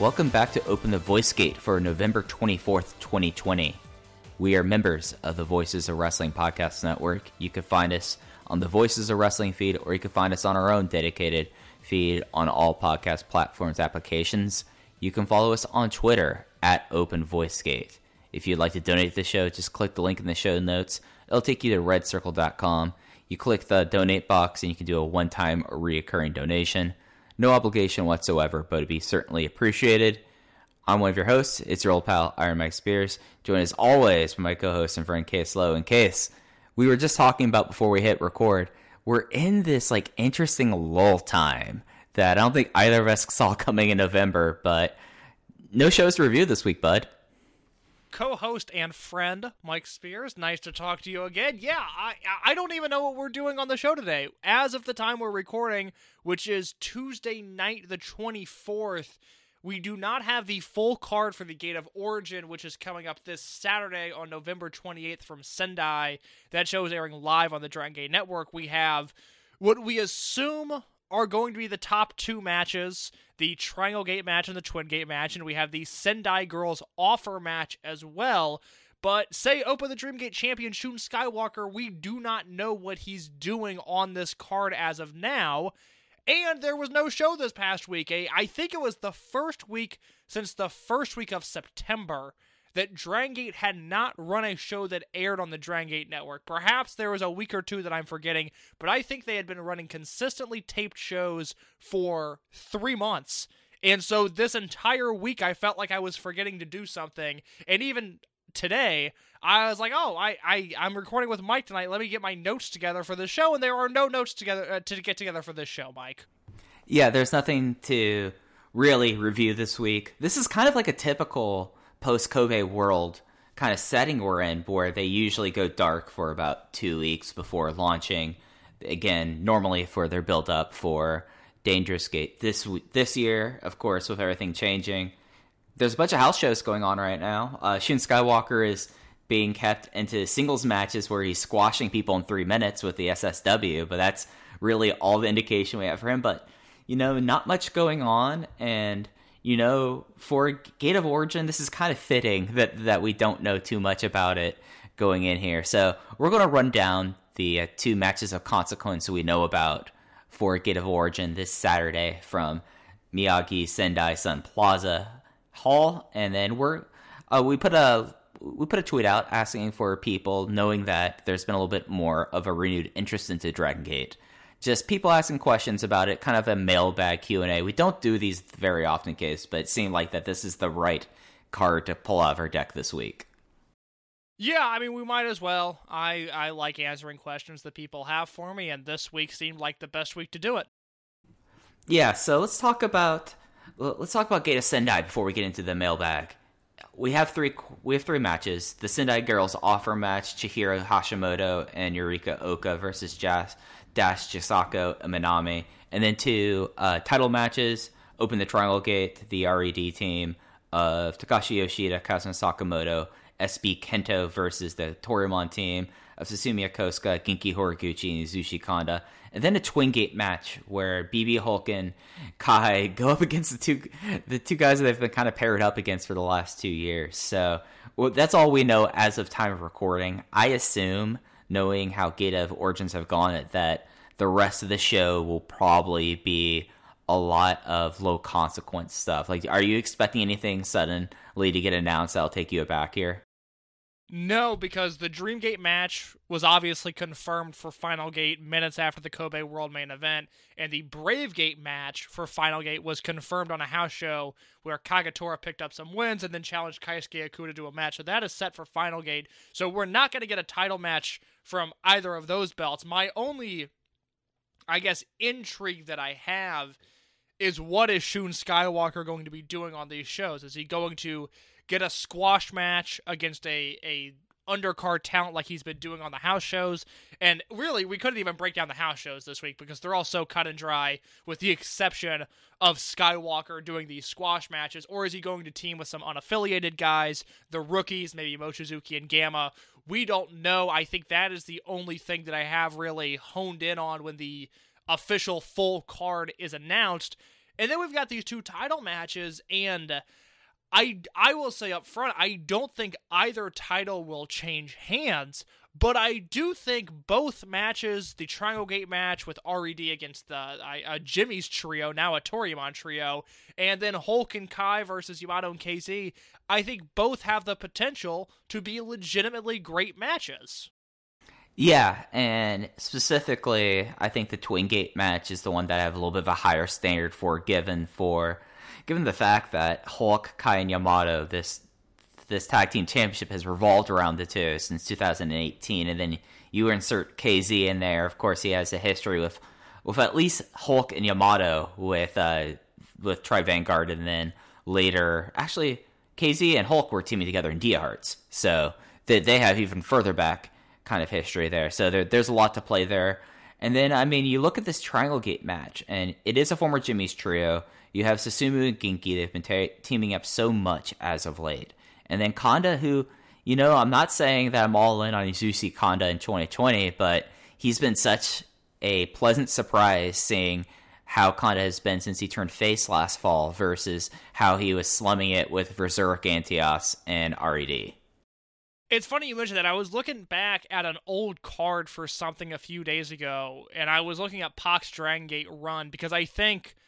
Welcome back to Open the Voice Gate for November 24th, 2020. We are members of the Voices of Wrestling Podcast Network. You can find us on the Voices of Wrestling feed, or you can find us on our own dedicated feed on all podcast platforms applications. You can follow us on Twitter at Open Voice Gate. If you'd like to donate to the show, just click the link in the show notes. It'll take you to redcircle.com. You click the donate box and you can do a one time or reoccurring donation. No obligation whatsoever, but it'd be certainly appreciated. I'm one of your hosts. It's your old pal, Iron Mike Spears. Joined as always by my co-host and friend Case Lowe. In case we were just talking about before we hit record, we're in this like interesting lull time that I don't think either of us saw coming in November. But no shows to review this week, bud. Co-host and friend Mike Spears. Nice to talk to you again. Yeah, I I don't even know what we're doing on the show today. As of the time we're recording, which is Tuesday night the 24th, we do not have the full card for the Gate of Origin, which is coming up this Saturday on November 28th from Sendai. That show is airing live on the Dragon Gate Network. We have what we assume are going to be the top two matches the Triangle Gate match and the Twin Gate match, and we have the Sendai Girls offer match as well. But say Open the Dream Gate champion Shun Skywalker, we do not know what he's doing on this card as of now. And there was no show this past week. eh? I think it was the first week since the first week of September that Drangate had not run a show that aired on the Drangate network. Perhaps there was a week or two that I'm forgetting, but I think they had been running consistently taped shows for three months. And so this entire week, I felt like I was forgetting to do something. And even today, I was like, "Oh, I, I, I'm recording with Mike tonight. Let me get my notes together for the show." And there are no notes together uh, to get together for this show, Mike. Yeah, there's nothing to really review this week. This is kind of like a typical post Kobe world kind of setting we're in, where they usually go dark for about two weeks before launching. Again, normally for their build up for Dangerous Gate. This this year, of course, with everything changing, there's a bunch of house shows going on right now. Uh, Shun Skywalker is being kept into singles matches where he's squashing people in three minutes with the SSW, but that's really all the indication we have for him. But you know, not much going on, and you know, for Gate of Origin, this is kind of fitting that that we don't know too much about it going in here. So we're going to run down the uh, two matches of consequence we know about for Gate of Origin this Saturday from Miyagi Sendai Sun Plaza Hall, and then we're uh, we put a we put a tweet out asking for people knowing that there's been a little bit more of a renewed interest into Dragon Gate. Just people asking questions about it, kind of a mailbag Q and A. We don't do these very often, case, but it seemed like that this is the right card to pull out of our deck this week. Yeah, I mean, we might as well. I I like answering questions that people have for me, and this week seemed like the best week to do it. Yeah, so let's talk about let's talk about Gate of Sendai before we get into the mailbag. we have three we have three matches. The Sendai Girls offer match: Chihiro Hashimoto and Yurika Oka versus Jas, Dash Chisako Manami, and then two uh, title matches. Open the Triangle Gate, the RED team of Takashi Yoshida, Kazuma Sakamoto, SB Kento versus the Toryumon team of Susumu Yokosuka, Genki Horiguchi, and Yasushi Kanda. And then a twin gate match where BB Hulk and Kai go up against the two the two guys that they've been kind of paired up against for the last two years. So well, that's all we know as of time of recording. I assume, knowing how Gate of Origins have gone, that the rest of the show will probably be a lot of low consequence stuff. Like, are you expecting anything suddenly to get announced that'll take you aback here? No, because the Dreamgate match was obviously confirmed for Final Gate minutes after the Kobe World Main Event, and the Brave Gate match for Final Gate was confirmed on a house show where Kagetora picked up some wins and then challenged Keisuke Okuda to a match. So that is set for Final Gate. So we're not going to get a title match from either of those belts. My only, I guess, intrigue that I have is what is Shun Skywalker going to be doing on these shows? Is he going to get a squash match against a a undercard talent like he's been doing on the house shows. And really, we couldn't even break down the house shows this week because they're all so cut and dry, with the exception of Skywalker doing these squash matches. Or is he going to team with some unaffiliated guys, the rookies, maybe Mochizuki and Gamma? We don't know. I think that is the only thing that I have really honed in on when the official full card is announced. And then we've got these two title matches, and I I will say up front, I don't think either title will change hands, but I do think both matches, the Triangle Gate match with RED against the uh, Jimmy's trio, now a Toryumon trio, and then Hulk and Kai versus Yamato and KZ, I think both have the potential to be legitimately great matches. Yeah, and specifically, I think the Twin Gate match is the one that I have a little bit of a higher standard for, given for given the fact that Hulk, Kai, and Yamato, this this tag team championship has revolved around the two since 2018, and then you insert KZ in there. Of course, he has a history with with at least Hulk and Yamato with uh, with Tribe Vanguard, and then later, actually, KZ and Hulk were teaming together in Dia Hearts, so they they have even further back kind of history there. So there, there's a lot to play there. And then, I mean, you look at this Triangle Gate match, and it is a former Jimmy's trio. You have Susumu and Genki. They've been te- teaming up so much as of late. And then Kanda, who, you know, I'm not saying that I'm all in on Yasushi Kanda in 2020, but he's been such a pleasant surprise seeing how Kanda has been since he turned face last fall versus how he was slumming it with Berserk Antios and RED. It's funny you mentioned that. I was looking back at an old card for something a few days ago, and I was looking at Pac's Dragon Gate run because I think –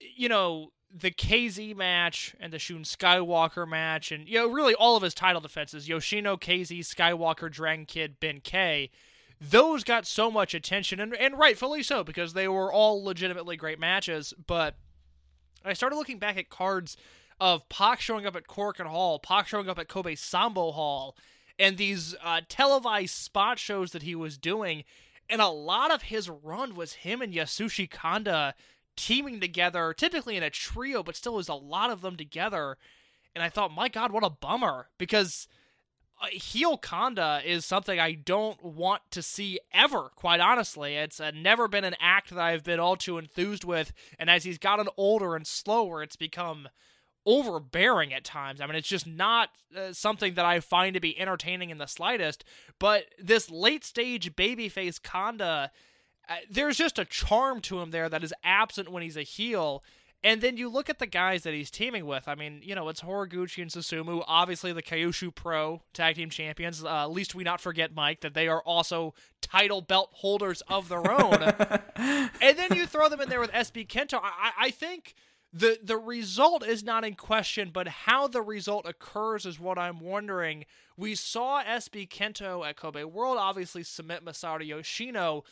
you know, the KZ match and the Shun Skywalker match, and you know, really all of his title defenses, Yoshino, KZ, Skywalker, Dragon Kid, Ben K, those got so much attention, and, and rightfully so, because they were all legitimately great matches. But I started looking back at cards of Pac showing up at Korakuen Hall, Pac showing up at Kobe Sanbo Hall, and these uh, televised spot shows that he was doing. And a lot of his run was him and Yasushi Kanda teaming together, typically in a trio, but still was a lot of them together. And I thought, my God, what a bummer because uh, heel Kanda is something I don't want to see ever. Quite honestly, it's uh, never been an act that I've been all too enthused with. And as he's gotten older and slower, it's become overbearing at times. I mean, it's just not uh, something that I find to be entertaining in the slightest. But this late stage babyface Kanda uh, there's just a charm to him there that is absent when he's a heel. And then you look at the guys that he's teaming with. I mean, you know, it's Horiguchi and Susumu, obviously the Kyushu Pro Tag Team Champions. Uh, least we not forget, Mike, that they are also title belt holders of their own. and then you throw them in there with SB Kento. I, I think the the result is not in question, but how the result occurs is what I'm wondering. We saw SB Kento at Kobe World obviously submit Masato Yoshino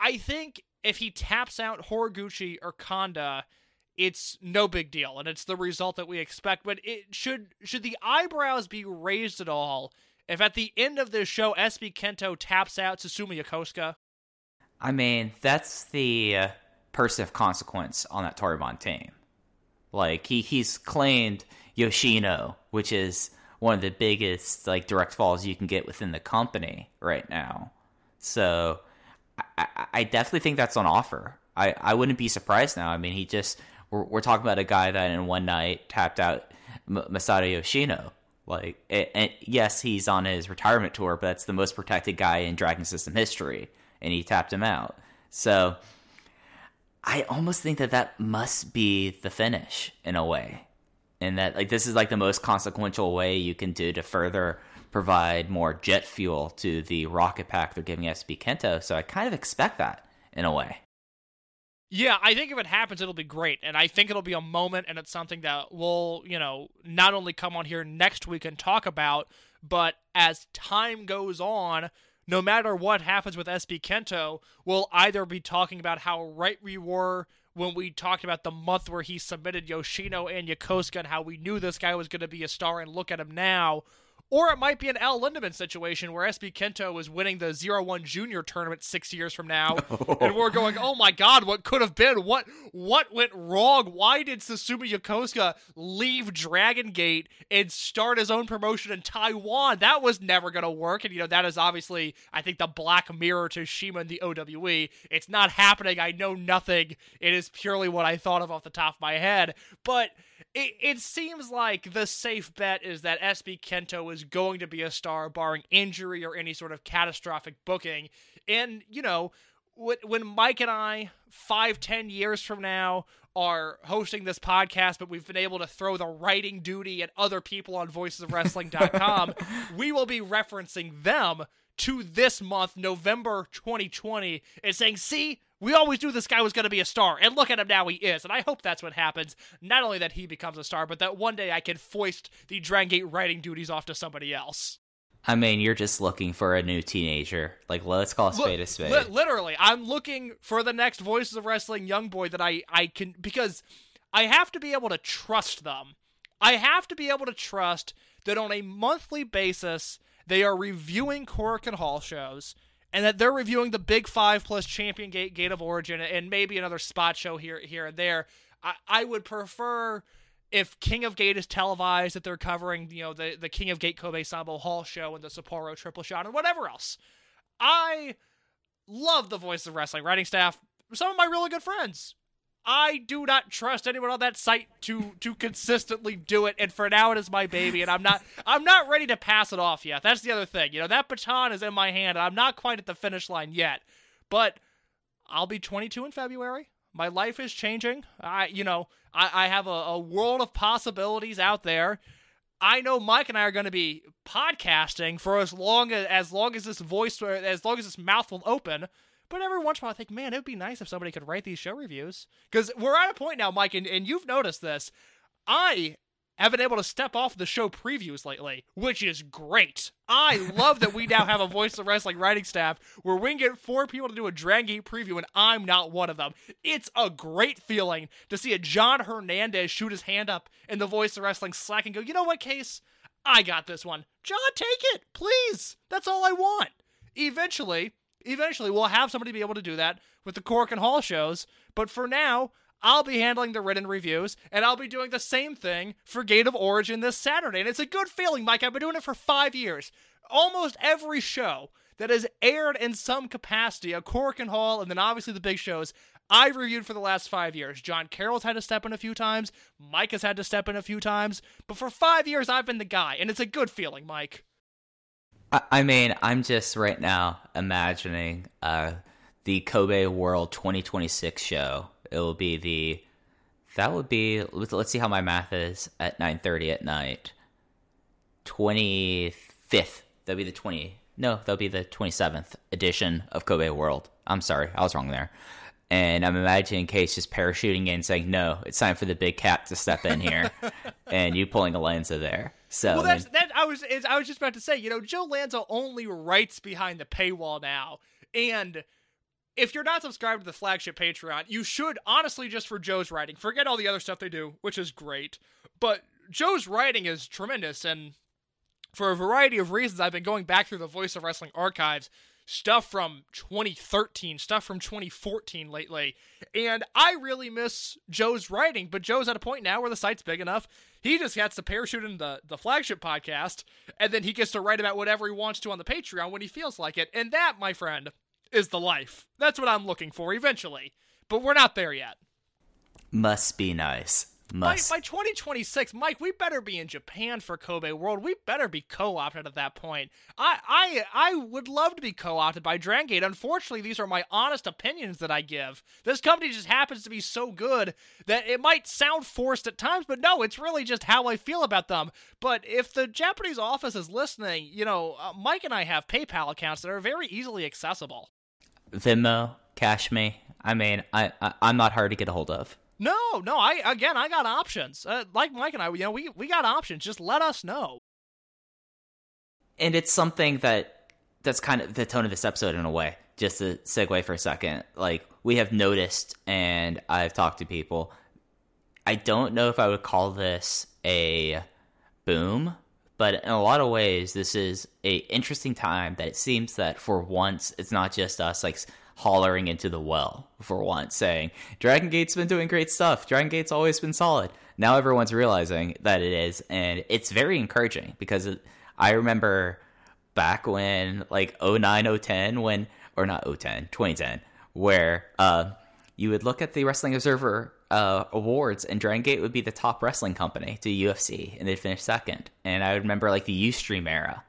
I think if he taps out Horiguchi or Kanda, it's no big deal, and it's the result that we expect. But it should should the eyebrows be raised at all if at the end of this show SB Kento taps out Susumu Yokosuka? I mean, that's the uh, person of consequence on that Toryumon team. Like he he's claimed, Yoshino, which is one of the biggest like direct falls you can get within the company right now. So I, I definitely think that's on offer. I, I wouldn't be surprised now. I mean, he just we're, we're talking about a guy that in one night tapped out M- Masato Yoshino. Like, and yes, he's on his retirement tour, but that's the most protected guy in Dragon System history, and he tapped him out. So I almost think that that must be the finish in a way, and that like this is like the most consequential way you can do to further provide more jet fuel to the rocket pack they're giving SB Kento. So I kind of expect that in a way. Yeah, I think if it happens, it'll be great. And I think it'll be a moment, and it's something that we'll, you know, not only come on here next week and talk about, but as time goes on, no matter what happens with SB Kento, we'll either be talking about how right we were when we talked about the month where he submitted Yoshino and Yokosuka and how we knew this guy was going to be a star, and look at him now. Or it might be an El Lindaman situation where SB Kento is winning the 01 Junior tournament six years from now, oh. and we're going, oh my god, what could have been? What what went wrong? Why did Susumu Yokosuka leave Dragon Gate and start his own promotion in Taiwan? That was never going to work. And, you know, that is obviously, I think, the black mirror to CIMA and the OWE. It's not happening. I know nothing. It is purely what I thought of off the top of my head. But it, it seems like the safe bet is that SB Kento is going to be a star, barring injury or any sort of catastrophic booking. And, you know, when Mike and I, five, ten years from now, are hosting this podcast, but we've been able to throw the writing duty at other people on voicesofwrestling.com, we will be referencing them to this month, November 2020, and saying, see, we always knew this guy was going to be a star, and look at him now, he is. And I hope that's what happens. Not only that he becomes a star, but that one day I can foist the Dragon Gate writing duties off to somebody else. I mean, you're just looking for a new teenager. Like, let's call a spade a spade. Li- literally, I'm looking for the next Voices of Wrestling young boy that I, I can, because I have to be able to trust them. I have to be able to trust that on a monthly basis, they are reviewing Korakuen Hall shows and that they're reviewing the Big Five plus Champion Gate, Gate of Origin, and maybe another spot show here, here and there. I, I would prefer if King of Gate is televised, that they're covering, you know, the, the King of Gate Kobe Sanbo Hall show and the Sapporo Triple Shot and whatever else. I love the voice of wrestling writing staff. Some of my really good friends. I do not trust anyone on that site to to consistently do it, and for now it is my baby, and I'm not I'm not ready to pass it off yet. That's the other thing. You know, that baton is in my hand, and I'm not quite at the finish line yet. But I'll be 22 in February. My life is changing. I you know, I, I have a, a world of possibilities out there. I know Mike and I are going to be podcasting for as long as as long as this voice as long as this mouth will open. But every once in a while, I think, man, it would be nice if somebody could write these show reviews. Because we're at a point now, Mike, and, and you've noticed this. I have been able to step off the show previews lately, which is great. I love that we now have a Voice of Wrestling writing staff where we can get four people to do a Dragon preview, and I'm not one of them. It's a great feeling to see a John Hernandez shoot his hand up in the Voice of Wrestling Slack and go, you know what, Case? I got this one. John, take it, please. That's all I want. Eventually, eventually we'll have somebody be able to do that with the Korakuen Hall shows. But for now, I'll be handling the written reviews, and I'll be doing the same thing for Gate of Origin this Saturday. And it's a good feeling, Mike. I've been doing it for five years. Almost every show that has aired in some capacity, a Korakuen Hall, and then obviously the big shows, I've reviewed for the last five years. John Carroll's had to step in a few times. Mike has had to step in a few times. But for five years, I've been the guy, and it's a good feeling, Mike. I mean, I'm just right now imagining uh, the Kobe World 2026 show. It will be the that would be let's see how my math is at 9:30 at night. 25th. That'll be the 20. No, that'll be the 27th edition of Kobe World. I'm sorry, I was wrong there. And I'm imagining Case just parachuting in, saying, "No, it's time for the big cat to step in here," and you pulling a Lanza there. So well, that's that. I was I was just about to say, you know, Joe Lanza only writes behind the paywall now, and if you're not subscribed to the flagship Patreon, you should honestly just for Joe's writing. Forget all the other stuff they do, which is great, but Joe's writing is tremendous, and for a variety of reasons, I've been going back through the Voice of Wrestling archives stuff from 2013, stuff from 2014 lately. And I really miss Joe's writing, but Joe's at a point now where the site's big enough. He just gets to parachute in the, the flagship podcast, and then he gets to write about whatever he wants to on the Patreon when he feels like it. And that, my friend, is the life. That's what I'm looking for eventually. But we're not there yet. Must be nice. Must. By, by 2026, Mike, we better be in Japan for Kobe World. We better be co-opted at that point. I I I would love to be co-opted by Drangate. Unfortunately, these are my honest opinions that I give. This company just happens to be so good that it might sound forced at times, but no, it's really just how I feel about them. But if the Japanese office is listening, you know, uh, Mike and I have PayPal accounts that are very easily accessible. Venmo, cash me. I mean, I, I I'm not hard to get a hold of. No, no. I again, I got options. Uh, like Mike and I, you know, we we got options. Just let us know. And it's something that that's kind of the tone of this episode in a way. Just to segue for a second, like we have noticed, and I've talked to people. I don't know if I would call this a boom, but in a lot of ways, this is a interesting time. That it seems that for once, it's not just us like hollering into the well for once, saying, Dragon Gate's been doing great stuff. Dragon Gate's always been solid. Now everyone's realizing that it is, and it's very encouraging because it, I remember back when, like, 09, 010, when, or not 010, 2010, where uh, you would look at the Wrestling Observer uh, awards, and Dragon Gate would be the top wrestling company to UFC, and they'd finish second. And I would remember, like, the Ustream era.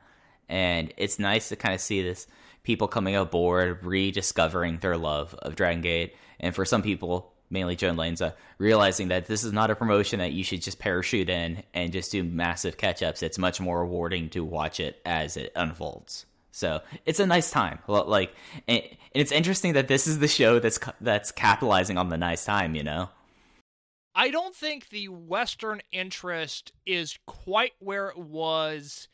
And it's nice to kind of see this people coming aboard, rediscovering their love of Dragon Gate, and for some people, mainly Joe Lanza, realizing that this is not a promotion that you should just parachute in and just do massive catch ups. It's much more rewarding to watch it as it unfolds. So it's a nice time. Like, and it's interesting that this is the show that's that's capitalizing on the nice time. You know. I don't think the Western interest is quite where it was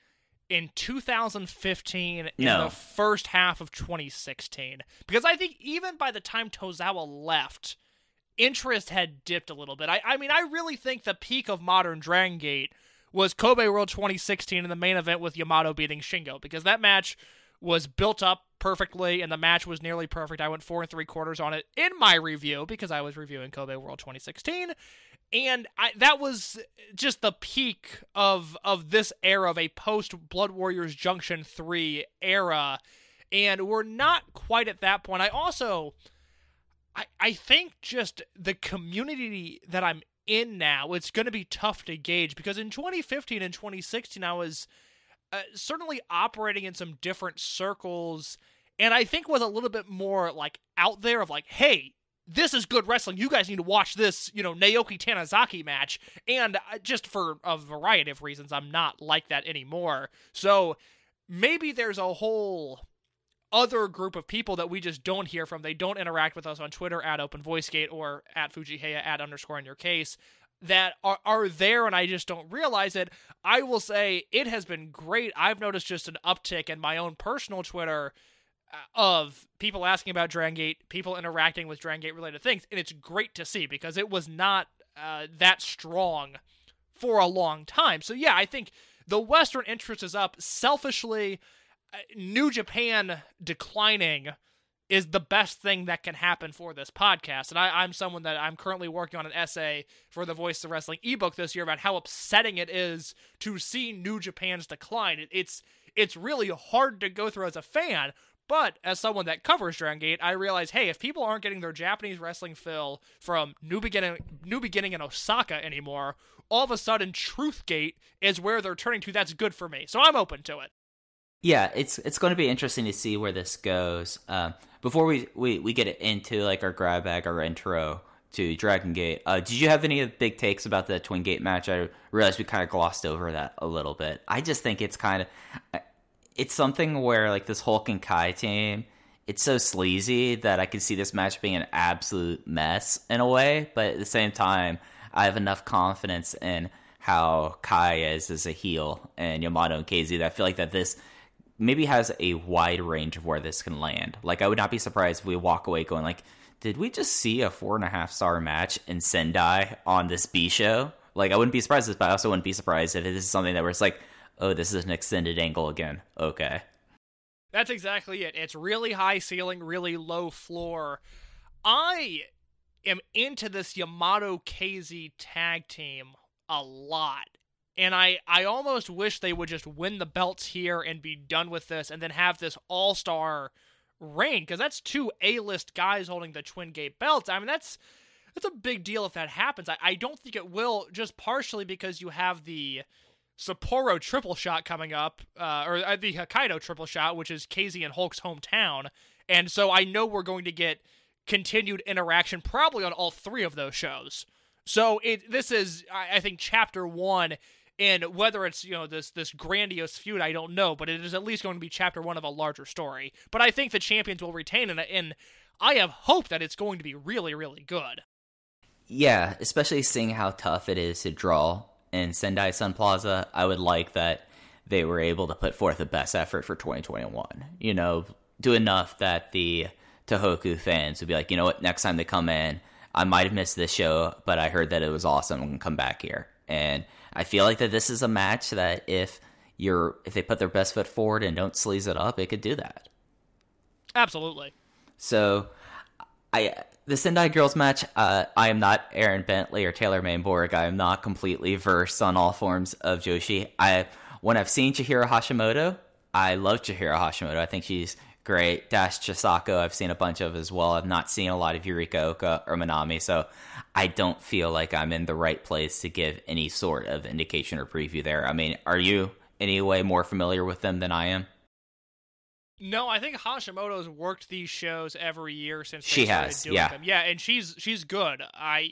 in 2015 in the first half of 2016 because I think even by the time Tozawa left, interest had dipped a little bit. I, I mean, I really think the peak of modern Dragon Gate was Kobe World 2016 in the main event with Yamato beating Shingo because that match was built up perfectly and the match was nearly perfect. I went four and three quarters on it in my review because I was reviewing Kobe World 2016 and I, that was just the peak of of this era of a post Blood Warriors Junction 3 era and we're not quite at that point. I also I I think just the community that I'm in now, it's going to be tough to gauge because in 2015 and 2016 I was uh, certainly operating in some different circles and I think was a little bit more like out there of like, hey, this is good wrestling. You guys need to watch this, you know, Naoki Tanizaki match. And uh, just for a variety of reasons, I'm not like that anymore. So maybe there's a whole other group of people that we just don't hear from. They don't interact with us on Twitter at Open VoiceGate or at Fujiheya at underscore in your case that are, are there and I just don't realize it. I will say it has been great. I've noticed just an uptick in my own personal Twitter of people asking about Dragon Gate, people interacting with Dragon Gate related things, and it's great to see because it was not uh, that strong for a long time. So yeah, I think the Western interest is up. Selfishly, uh, New Japan declining is the best thing that can happen for this podcast. And I, I'm someone that I'm currently working on an essay for the Voice of Wrestling ebook this year about how upsetting it is to see New Japan's decline. It, it's it's really hard to go through as a fan. But as someone that covers Dragon Gate, I realize, hey, if people aren't getting their Japanese wrestling fill from New Beginning, New Beginning in Osaka anymore, all of a sudden Truth Gate is where they're turning to. That's good for me, so I'm open to it. Yeah, it's it's going to be interesting to see where this goes. Um, before we, we, we get into like our grab bag, our intro to Dragon Gate, uh, did you have any big takes about the Twin Gate match? I realized we kind of glossed over that a little bit. I just think it's kind of it's something where like this Hulk and Kai team, it's so sleazy that I could see this match being an absolute mess in a way, but at the same time, I have enough confidence in how Kai is as a heel and Yamato and KZ that I feel like that this maybe has a wide range of where this can land. Like I would not be surprised if we walk away going like, did we just see a four and a half star match in Sendai on this B show? Like I wouldn't be surprised, but I also wouldn't be surprised if this is something that was like, oh, this is an extended angle again. Okay. That's exactly it. It's really high ceiling, really low floor. I am into this Yamato KZ tag team a lot. And I, I almost wish they would just win the belts here and be done with this and then have this all star reign because that's two A list guys holding the Twin Gate belts. I mean, that's that's a big deal if that happens. I, I don't think it will, just partially because you have the Sapporo triple shot coming up, uh, or uh, the Hokkaido triple shot, which is KZ and Hulk's hometown. And so I know we're going to get continued interaction probably on all three of those shows. So it this is I, I think chapter one and whether it's you know this this grandiose feud i don't know but it is at least going to be chapter one of a larger story but i think the champions will retain and, and i have hope that it's going to be really really good Yeah, especially seeing how tough it is to draw in Sendai Sun Plaza. I would like that they were able to put forth the best effort for 2021. You know, do enough that the Tohoku fans would be like, you know what, next time they come in, I might have missed this show, but I heard that it was awesome and come back here. And I feel like that this is a match that if you're if they put their best foot forward and don't sleaze it up, it could do that. absolutely So, I the Sendai girls match. Uh, I am not Aaron Bentley or Taylor Maimbourg. I am not completely versed on all forms of Joshi. I when I've seen Chihiro Hashimoto, I love Chihiro Hashimoto. I think she's great. Dash Chisako, I've seen a bunch of as well. I've not seen a lot of Yurika Oka or Manami, so I don't feel like I'm in the right place to give any sort of indication or preview there. I mean, are you any way more familiar with them than I am? No i think hashimoto's worked these shows every year since She started has, doing yeah. them yeah and she's she's good i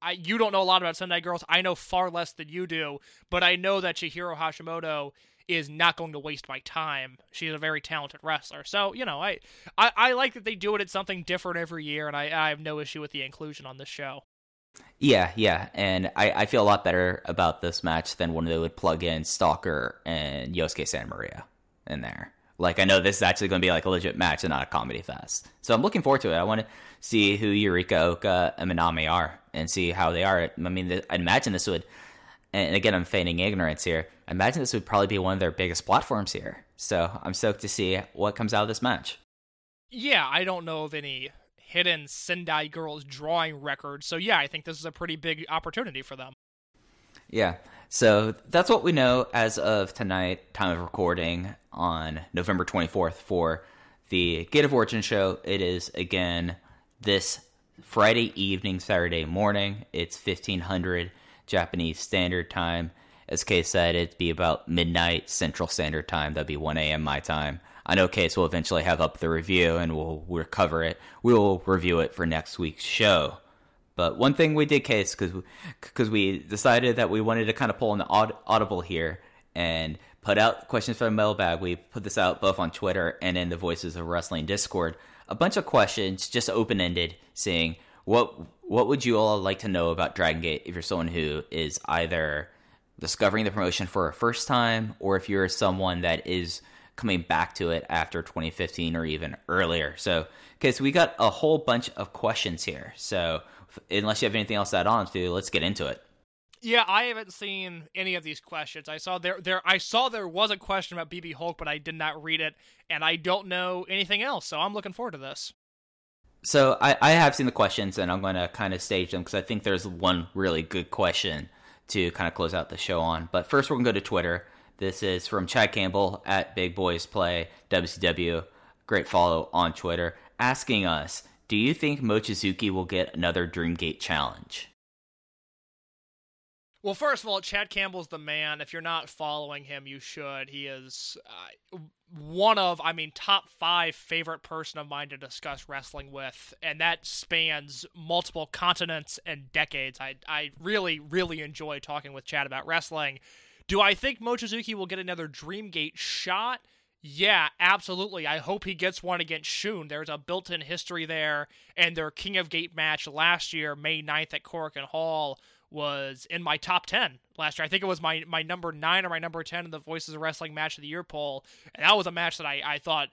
I, you don't know a lot about Sendai Girls. I know far less than you do, but I know that Chihiro Hashimoto is not going to waste my time. She's a very talented wrestler. So, you know, I, I, I like that they do it at something different every year, and I, I have no issue with the inclusion on this show. Yeah, yeah, and I, I feel a lot better about this match than when they would plug in Stalker and Yosuke Santa Maria in there. Like I know this is actually going to be like a legit match and not a comedy fest, so I'm looking forward to it. I want to see who Yurika Oka and Manami are and see how they are. I mean, I imagine this would, and again, I'm feigning ignorance here. I imagine this would probably be one of their biggest platforms here. So I'm stoked to see what comes out of this match. Yeah, I don't know of any hidden Sendai Girls drawing records. So, yeah, I think this is a pretty big opportunity for them. Yeah. So that's what we know as of tonight, time of recording on November 24th for the Gate of Origin show. It is again this Friday evening, Saturday morning. It's 1500 Japanese Standard Time. As Kay said, it'd be about midnight Central Standard Time. That'd be 1 a.m. my time. I know Case will eventually have up the review and we'll, we'll it. We will review it for next week's show. But one thing we did, Case, because because we decided that we wanted to kind of pull an aud- audible here and put out questions for the mailbag. We put this out both on Twitter and in the Voices of Wrestling Discord. A bunch of questions, just open ended, saying what what would you all like to know about Dragon Gate if you're someone who is either discovering the promotion for a first time or if you're someone that is coming back to it after 2015 or even earlier. So, okay, so we got a whole bunch of questions here. So, unless you have anything else to add on to, let's get into it. Yeah, I haven't seen any of these questions. I saw there there I saw there was a question about BB Hulk, but I did not read it, and I don't know anything else. So I'm looking forward to this. So, I, I have seen the questions and I'm going to kind of stage them because I think there's one really good question to kind of close out the show on. But first, we're going to go to Twitter. This is from Chad Campbell at Big Boys Play WCW. Great follow on Twitter, asking us, do you think Mochizuki will get another Dreamgate challenge? Well, first of all, Chad Campbell's the man. If you're not following him, you should. He is uh, one of, I mean, top five favorite person of mine to discuss wrestling with, and that spans multiple continents and decades. I I really really enjoy talking with Chad about wrestling. Do I think Mochizuki will get another Dreamgate shot? Yeah, absolutely. I hope he gets one against Shun. There's a built-in history there, and their King of Gate match last year, May 9th at Korakuen Hall, was in my top 10 last year. I think it was my, my number 9 or my number 10 in the Voices of Wrestling Match of the Year poll, and that was a match that I, I thought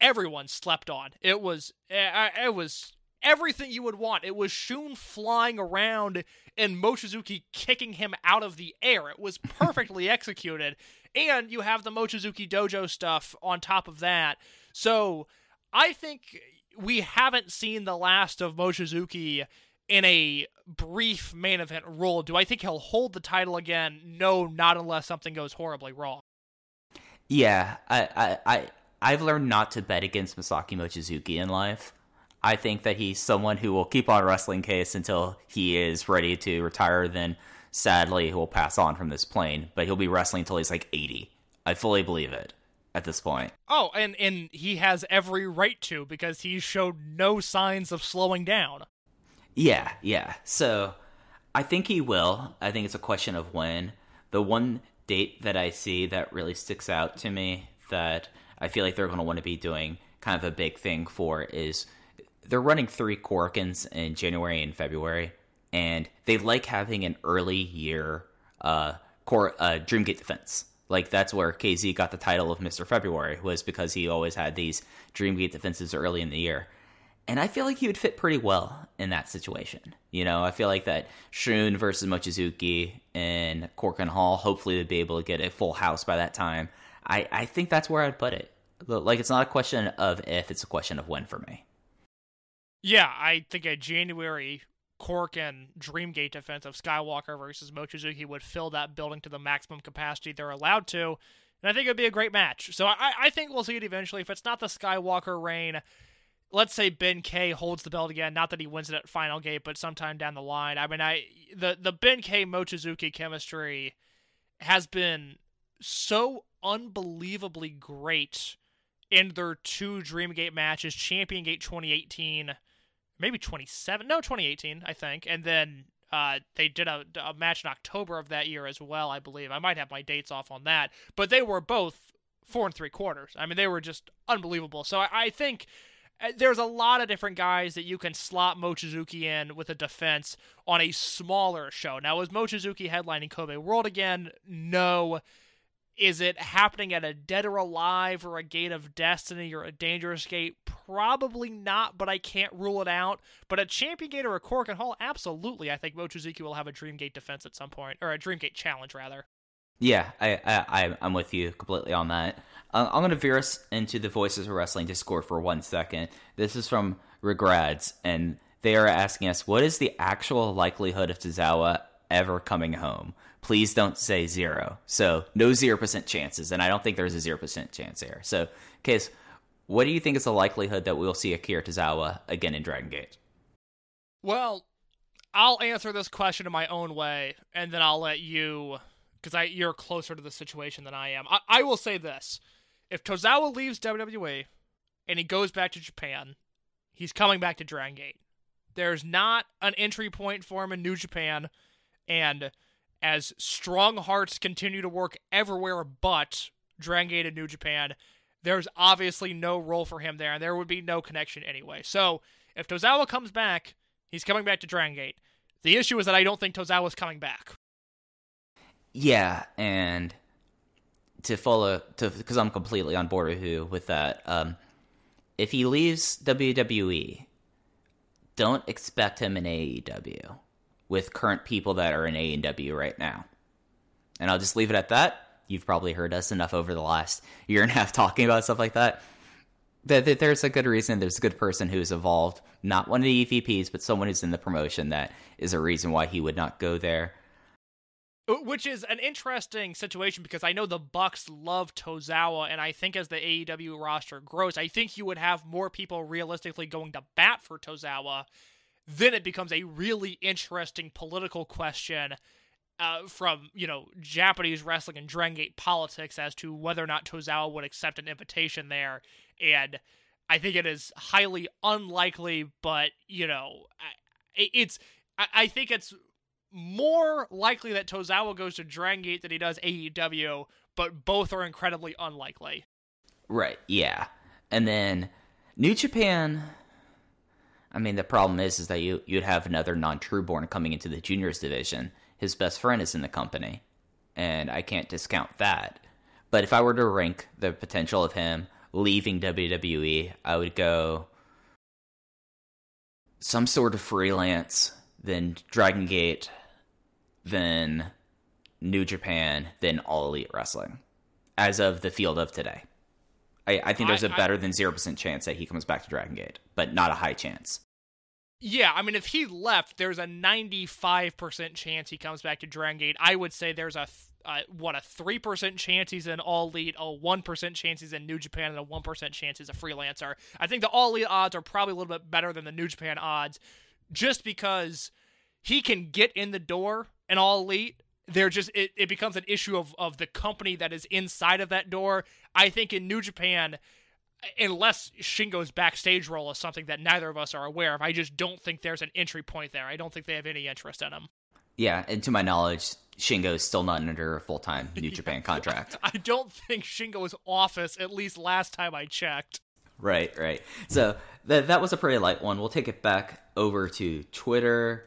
everyone slept on. It was eh, it was everything you would want. It was Shun flying around and Mochizuki kicking him out of the air. It was perfectly executed. And you have the Mochizuki dojo stuff on top of that. So I think we haven't seen the last of Mochizuki in a brief main event role. Do I think he'll hold the title again? No, not unless something goes horribly wrong. Yeah, I, I, I I've learned not to bet against Masaki Mochizuki in life. I think that he's someone who will keep on wrestling case until he is ready to retire. Then, sadly, he will pass on from this plane. But he'll be wrestling until he's like eighty. I fully believe it at this point. Oh, and and he has every right to because he showed no signs of slowing down. Yeah, yeah. So I think he will. I think it's a question of when. The one date that I see that really sticks out to me that I feel like they're going to want to be doing kind of a big thing for is they're running three Korakuens in January and February, and they like having an early year uh, core uh, Dreamgate defense. Like that's where KZ got the title of Mr. February was because he always had these Dreamgate defenses early in the year. And I feel like he would fit pretty well in that situation. You know, I feel like that Shun versus Mochizuki and Korakuen Hall, hopefully they'd be able to get a full house by that time. I, I think that's where I'd put it. Like, it's not a question of if, it's a question of when for me. Yeah, I think a January Korakuen Dreamgate defense of Skywalker versus Mochizuki would fill that building to the maximum capacity they're allowed to. And I think it would be a great match. So I, I think we'll see it eventually. If it's not the Skywalker reign, let's say Ben K holds the belt again. Not that he wins it at Final Gate, but sometime down the line. I mean, I the the Ben K Mochizuki chemistry has been so unbelievably great in their two Dreamgate matches, Champion Gate 2018 maybe 27 no 2018 i think and then uh, they did a, a, match in october of that year as well i believe i might have my dates off on that but they were both four and three quarters i mean they were just unbelievable so I, I think uh, there's a lot of different guys that you can slot Mochizuki in with a defense on a smaller show. Now, is Mochizuki headlining Kobe World again? No. Is it happening at a Dead or Alive or a Gate of Destiny or a Dangerous Gate? Probably not, but I can't rule it out. But a Champion Gate or a Korakuen Hall, absolutely. I think Mochizuki will have a Dream Gate defense at some point, or a Dream Gate challenge, rather. Yeah, I, I, I'm with you completely on that. Uh, I'm going to veer us into the Voices of Wrestling Discord for one second. This is from Regrets, and they are asking us, what is the actual likelihood of Tozawa ever coming home? Please don't say zero. So no zero percent chances, and I don't think there's a zero percent chance here. So, Case, what do you think is the likelihood that we'll see Akira Tozawa again in Dragon Gate? Well, I'll answer this question in my own way, and then I'll let you, because I you're closer to the situation than I am. I, I will say this: if Tozawa leaves WWE and he goes back to Japan, he's coming back to Dragon Gate. There's not an entry point for him in New Japan, and as strong hearts continue to work everywhere but Dragon Gate and New Japan, there's obviously no role for him there, and there would be no connection anyway. So if Tozawa comes back, he's coming back to Dragon Gate. The issue is that I don't think Tozawa's coming back. Yeah, and to follow to because I'm completely on board with you with that. Um, if he leaves WWE, don't expect him in AEW with current people that are in AEW right now. And I'll just leave it at that. You've probably heard us enough over the last year and a half talking about stuff like that. That there's a good reason, there's a good person who's evolved, not one of the EVPs, but someone who's in the promotion that is a reason why he would not go there. Uh, which is an interesting situation because I know the Bucks love Tozawa, and I think as the AEW roster grows, I think you would have more people realistically going to bat for Tozawa then it becomes a really interesting political question uh, from you know Japanese wrestling and Dragon Gate politics as to whether or not Tozawa would accept an invitation there, and I think it is highly unlikely. But you know, it's I think it's more likely that Tozawa goes to Dragon Gate than he does AEW, but both are incredibly unlikely. Right. Yeah, and then New Japan I mean, the problem is, is that you you'd have another non-trueborn coming into the juniors division. His best friend is in the company, and I can't discount that. But if I were to rank the potential of him leaving WWE, I would go some sort of freelance, then Dragon Gate, then New Japan, then All Elite Wrestling, as of the field of today. I, I think there's I- a I- better than zero percent chance that he comes back to Dragon Gate, but not a high chance. Yeah, I mean, if he left, there's a 95% chance he comes back to Dragon Gate. I would say there's a, uh, what, a 3% chance he's in All Elite, a 1% chance he's in New Japan, and a 1% chance he's a freelancer. I think the All Elite odds are probably a little bit better than the New Japan odds just because he can get in the door in All Elite. They're just it, it becomes an issue of, of the company that is inside of that door. I think in New Japan, unless Shingo's backstage role is something that neither of us are aware of, I just don't think there's an entry point there. I don't think they have any interest in him. Yeah, and to my knowledge, Shingo is still not under a full time New Japan contract. I don't think Shingo's office, at least last time I checked. Right, right. So that that was a pretty light one. We'll take it back over to Twitter.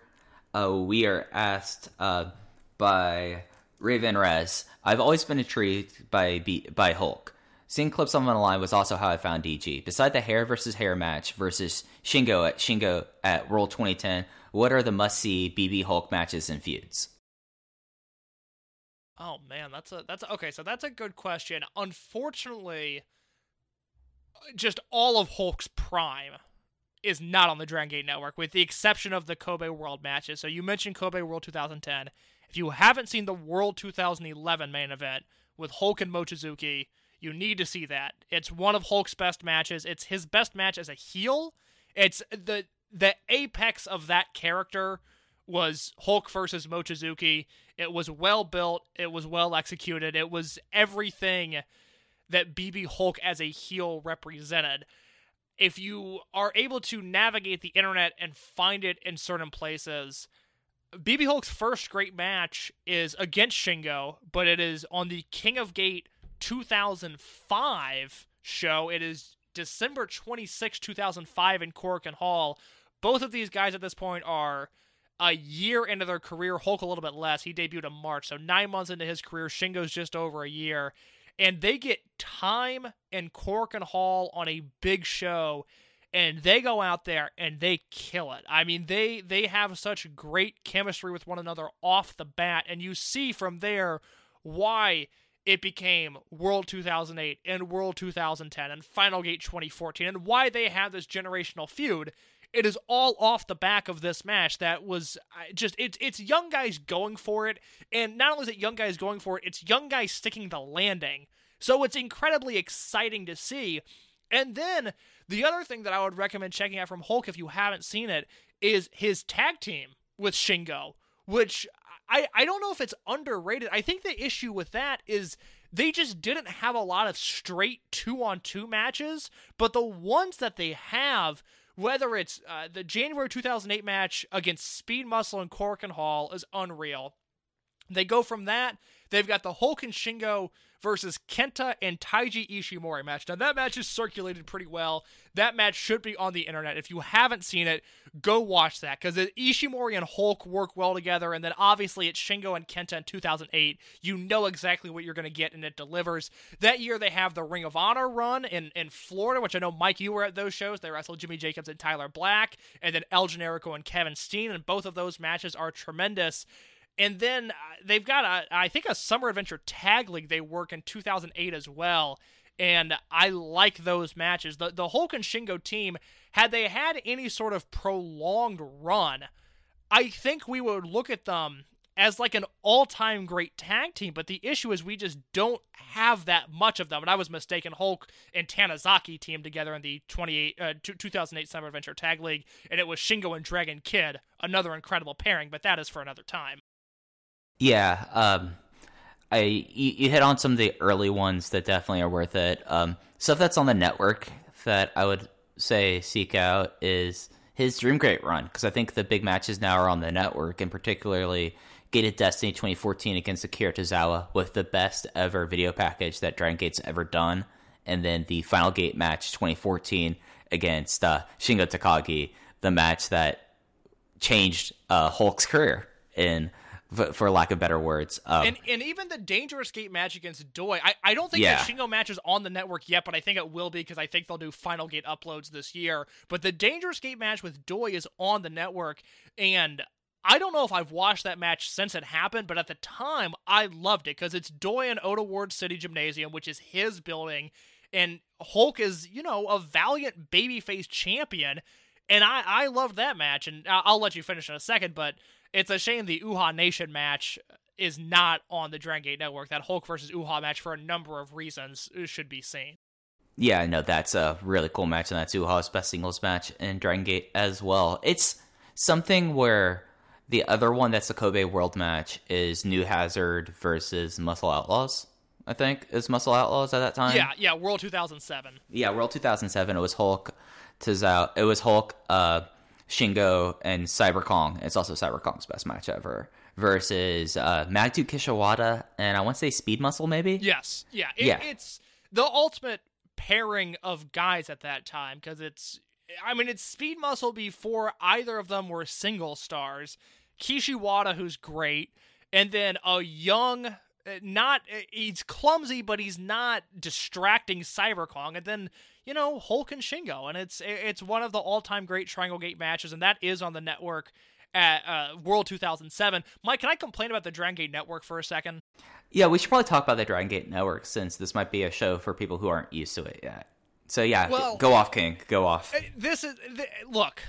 Uh, we are asked uh, by Raven Rez. I've always been intrigued by by Hulk. Seeing clips on the line was also how I found DG. Beside the hair versus hair match versus Shingo at Shingo at World 2010, what are the must see BB Hulk matches and feuds? Oh man, that's a that's a, okay. So that's a good question. Unfortunately, just all of Hulk's prime is not on the Dragon Gate Network, with the exception of the Kobe World matches. So you mentioned Kobe World 2010. If you haven't seen the World 2011 main event with Hulk and Mochizuki, you need to see that. It's one of Hulk's best matches. It's his best match as a heel. It's the the apex of that character was Hulk versus Mochizuki. It was well built. It was well executed. It was everything that BB Hulk as a heel represented. If you are able to navigate the internet and find it in certain places, BB Hulk's first great match is against Shingo, but it is on the King of Gate 2005 show. It is December 26, 2005 in Korakuen Hall. Both of these guys at this point are a year into their career. Hulk a little bit less. He debuted in March, so nine months into his career. Shingo's just over a year. And they get time and Korakuen Hall on a big show and they go out there and they kill it. I mean, they they have such great chemistry with one another off the bat, and you see from there why it became World 2008 and World 2010 and Final Gate 2014, and why they have this generational feud. It is all off the back of this match that was just it's it's young guys going for it, and not only is it young guys going for it, it's young guys sticking the landing. So it's incredibly exciting to see. And then the other thing that I would recommend checking out from Hulk if you haven't seen it is his tag team with Shingo, which I, I don't know if it's underrated. I think the issue with that is they just didn't have a lot of straight two on two matches, but the ones that they have, whether it's uh, the January 2008 match against Speed Muscle and Korakuen Hall, is unreal. They go from that. They've got the Hulk and Shingo versus Kenta and Taiji Ishimori match. Now that match is circulated pretty well. That match should be on the internet. If you haven't seen it, go watch that because Ishimori and Hulk work well together. And then obviously it's Shingo and Kenta in 2008. You know exactly what you're going to get, and it delivers. That year they have the Ring of Honor run in in Florida, which I know Mike, you were at those shows. They wrestled Jimmy Jacobs and Tyler Black, and then El Generico and Kevin Steen, and both of those matches are tremendous. And then uh, they've got a, I think a Summer Adventure Tag League they work in 2008 as well. And I like those matches. The the Hulk and Shingo team, had they had any sort of prolonged run, I think we would look at them as like an all-time great tag team. But the issue is we just don't have that much of them. And I was mistaken. Hulk and Tanizaki teamed together in the 28 uh, 2008 Summer Adventure Tag League, and it was Shingo and Dragon Kid, another incredible pairing. But that is for another time. Yeah, um, I you, you hit on some of the early ones that definitely are worth it. Um, stuff that's on the network that I would say seek out is his Dream Gate run because I think the big matches now are on the network, and particularly Gate of Destiny 2014 against Akira Tozawa with the best ever video package that Dragon Gate's ever done, and then the Final Gate match 2014 against uh, Shingo Takagi, the match that changed uh, Hulk's career in f- for lack of better words. Um, And and even the dangerous gate match against Doi, I, I don't think Yeah. the Shingo match is on the network yet, but I think it will be because I think they'll do final gate uploads this year. But the dangerous gate match with Doi is on the network, and I don't know if I've watched that match since it happened, but at the time I loved it because it's Doi and Ota Ward City Gymnasium, which is his building, and Hulk is you know a valiant babyface champion. And I, I loved that match, and I'll let you finish in a second, but it's a shame the Uhaa Nation match is not on the Dragon Gate Network. That Hulk versus Uhaa match, for a number of reasons, should be seen. Yeah, no, that's a really cool match, and that's Uhaa's best singles match in Dragon Gate as well. It's something where the other one that's the Kobe World match is New Hazard versus Muscle Outlaws. I think is Muscle Outlaws at that time. Yeah, yeah, World 2007. yeah. World 2007. It was Hulk, Tazao. It was Hulk, uh, Shingo, and Cyber Kong. It's also Cyber Kong's best match ever versus uh, Magnitude Kishiwada and I want to say Speed Muscle maybe. Yes, yeah, it, Yeah. it's the ultimate pairing of guys at that time because it's, I mean, it's Speed Muscle before either of them were single stars. Kishiwada, who's great, and then a young, not uh, he's clumsy, but he's not distracting Cyber Kong, and then you know Hulk and Shingo, and it's it's one of the all time great Triangle Gate matches, and that is on the network. At uh, World 2007, Mike, can I complain about the Dragon Gate Network for a second? Yeah, we should probably talk about the Dragon Gate Network since this might be a show for people who aren't used to it yet. So yeah, Well- go off, King. Go off. Uh, this is th- look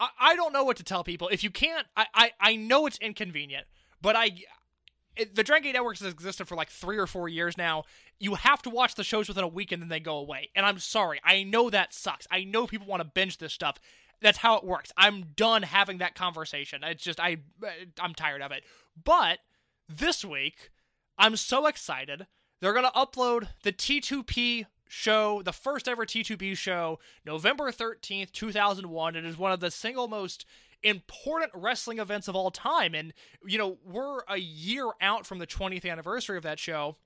I, I don't know what to tell people if you can't i i, I know it's inconvenient but i it, the Dragon Gate Network has existed for like three or four years now. You have to watch the shows within a week and then they go away. And I'm sorry. I know that sucks. I know people want to binge this stuff. That's how it works. I'm done having that conversation. It's just I uh, I'm tired of it. But this week, I'm so excited. They're going to upload the T2P show, the first ever T2P show, November 13th, 2001. It is one of the single most important wrestling events of all time. And, you know, we're a year out from the 20th anniversary of that show.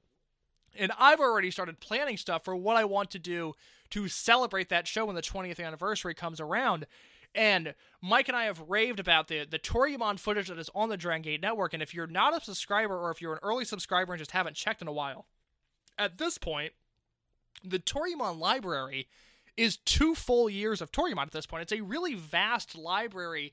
And I've already started planning stuff for what I want to do to celebrate that show when the 20th anniversary comes around. And Mike and I have raved about the the Toryumon footage that is on the Dragon Gate Network. And if you're not a subscriber or if you're an early subscriber and just haven't checked in a while, at this point, the Toryumon library is two full years of Toryumon at this point. It's a really vast library